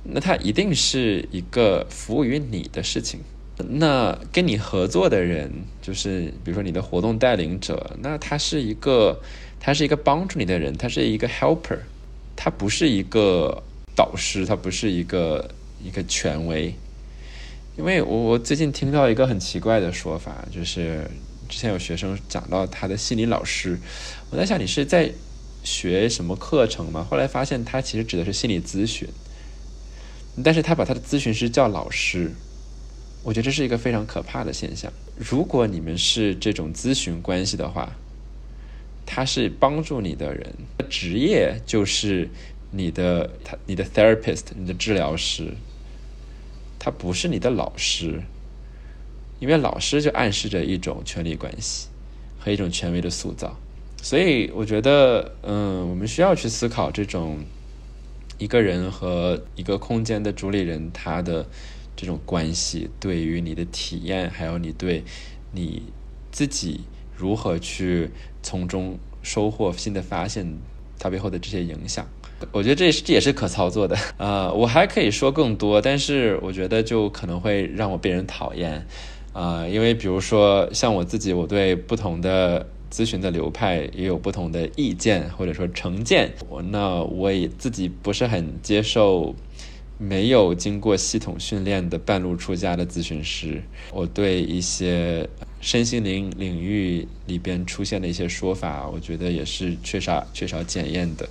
那它一定是一个服务于你的事情。那跟你合作的人，就是比如说你的活动带领者，那他是一个。他是一个帮助你的人，他是一个 helper，他不是一个导师，他不是一个一个权威。因为我我最近听到一个很奇怪的说法，就是之前有学生讲到他的心理老师，我在想你是在学什么课程吗？后来发现他其实指的是心理咨询，但是他把他的咨询师叫老师，我觉得这是一个非常可怕的现象。如果你们是这种咨询关系的话。他是帮助你的人，职业就是你的他你的 therapist，你的治疗师。他不是你的老师，因为老师就暗示着一种权力关系和一种权威的塑造。所以我觉得，嗯，我们需要去思考这种一个人和一个空间的主理人他的这种关系对于你的体验，还有你对你自己如何去。从中收获新的发现，它背后的这些影响，我觉得这这也是可操作的。呃，我还可以说更多，但是我觉得就可能会让我被人讨厌。啊，因为比如说像我自己，我对不同的咨询的流派也有不同的意见或者说成见。那我也自己不是很接受没有经过系统训练的半路出家的咨询师。我对一些。身心灵领域里边出现的一些说法，我觉得也是缺少缺少检验的。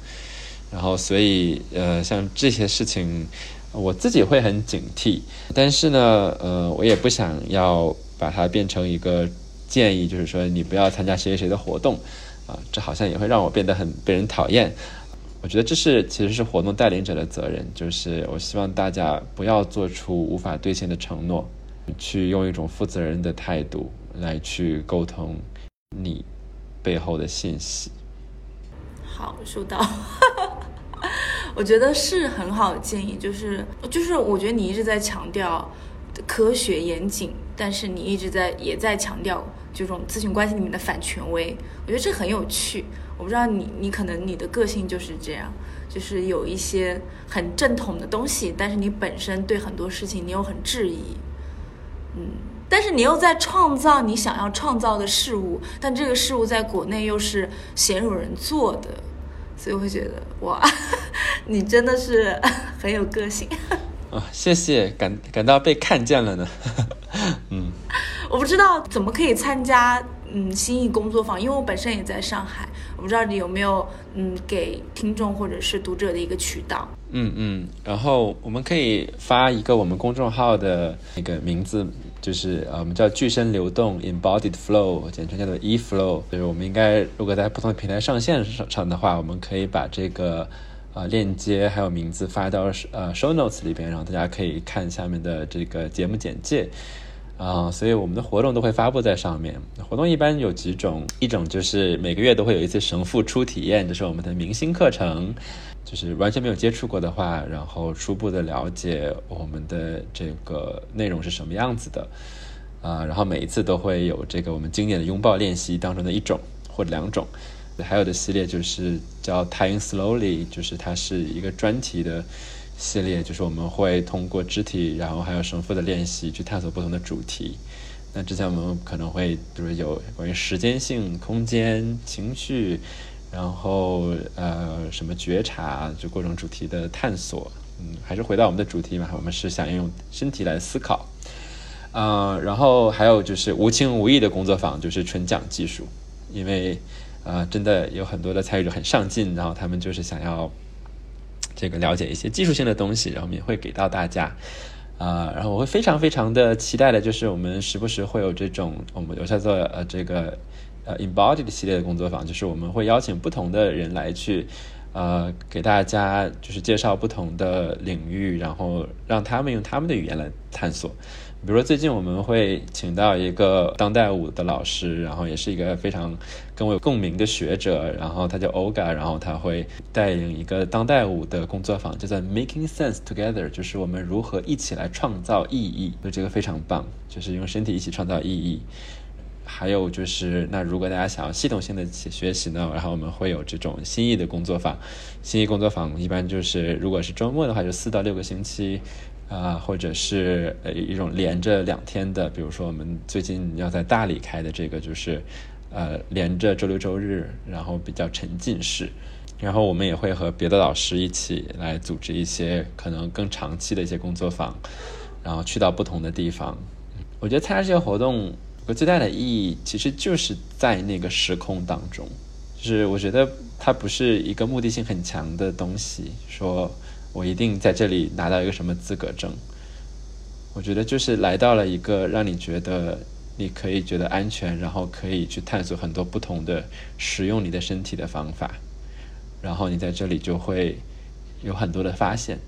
然后，所以呃，像这些事情，我自己会很警惕。但是呢，呃，我也不想要把它变成一个建议，就是说你不要参加谁谁谁的活动啊，这好像也会让我变得很被人讨厌。我觉得这是其实是活动带领者的责任，就是我希望大家不要做出无法兑现的承诺，去用一种负责任的态度。来去沟通你背后的信息。好，收到。我觉得是很好的建议，就是就是我觉得你一直在强调科学严谨，但是你一直在也在强调这种咨询关系里面的反权威。我觉得这很有趣。我不知道你你可能你的个性就是这样，就是有一些很正统的东西，但是你本身对很多事情你又很质疑。嗯。但是你又在创造你想要创造的事物，但这个事物在国内又是鲜有人做的，所以我会觉得哇，你真的是很有个性 啊！谢谢，感感到被看见了呢。嗯，我不知道怎么可以参加嗯心意工作坊，因为我本身也在上海，我不知道你有没有嗯给听众或者是读者的一个渠道。嗯嗯，然后我们可以发一个我们公众号的那个名字。就是呃，我们叫具身流动 （embodied flow），简称叫做 e flow。就是我们应该如果在不同的平台上线上的话，我们可以把这个呃链接还有名字发到呃 show notes 里边，然后大家可以看下面的这个节目简介啊。所以我们的活动都会发布在上面。活动一般有几种，一种就是每个月都会有一次神父初体验，这是我们的明星课程。就是完全没有接触过的话，然后初步的了解我们的这个内容是什么样子的，啊，然后每一次都会有这个我们经典的拥抱练习当中的一种，或者两种。还有的系列就是叫 Tying Slowly，就是它是一个专题的系列，就是我们会通过肢体，然后还有神父的练习去探索不同的主题。那之前我们可能会就是有关于时间性、空间、情绪，然后呃什么觉察，就各种主题的探索。嗯，还是回到我们的主题嘛，我们是想用身体来思考。呃，然后还有就是无情无义的工作坊，就是纯讲技术，因为。啊，真的有很多的参与者很上进，然后他们就是想要这个了解一些技术性的东西，然后我们也会给到大家。啊，然后我会非常非常的期待的，就是我们时不时会有这种我们有叫做呃这个呃 embodied 系列的工作坊，就是我们会邀请不同的人来去呃给大家就是介绍不同的领域，然后让他们用他们的语言来探索。比如说，最近我们会请到一个当代舞的老师，然后也是一个非常跟我有共鸣的学者，然后他叫 Oga，然后他会带领一个当代舞的工作坊，叫做 Making Sense Together，就是我们如何一起来创造意义，就这个非常棒，就是用身体一起创造意义。还有就是，那如果大家想要系统性的学习呢，然后我们会有这种新意的工作坊，新意工作坊一般就是如果是周末的话，就四到六个星期。啊，或者是呃一种连着两天的，比如说我们最近要在大理开的这个，就是呃连着周六周日，然后比较沉浸式，然后我们也会和别的老师一起来组织一些可能更长期的一些工作坊，然后去到不同的地方。我觉得参加这些活动有个最大的意义，其实就是在那个时空当中，就是我觉得它不是一个目的性很强的东西，说。我一定在这里拿到一个什么资格证？我觉得就是来到了一个让你觉得你可以觉得安全，然后可以去探索很多不同的使用你的身体的方法，然后你在这里就会有很多的发现。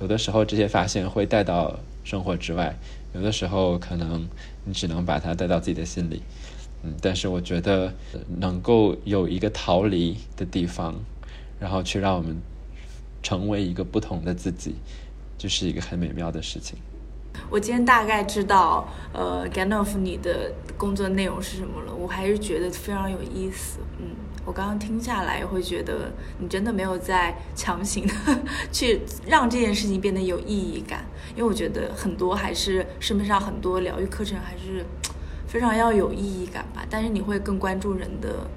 有的时候这些发现会带到生活之外，有的时候可能你只能把它带到自己的心里。嗯，但是我觉得能够有一个逃离的地方，然后去让我们。成为一个不同的自己，就是一个很美妙的事情。我今天大概知道，呃 g a n o f 你的工作内容是什么了。我还是觉得非常有意思。嗯，我刚刚听下来会觉得，你真的没有在强行的 去让这件事情变得有意义感。因为我觉得很多还是市面上很多疗愈课程还是非常要有意义感吧。但是你会更关注人的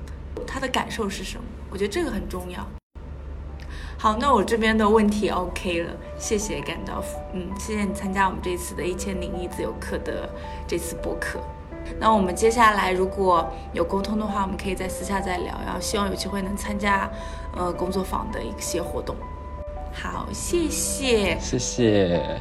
他的感受是什么？我觉得这个很重要。好，那我这边的问题 OK 了，谢谢甘道夫，嗯，谢谢你参加我们这次的一千零一自由课的这次播客。那我们接下来如果有沟通的话我们可以在私下再聊然后希望有机会能参加呃工作坊的一些活动。好谢谢。谢谢。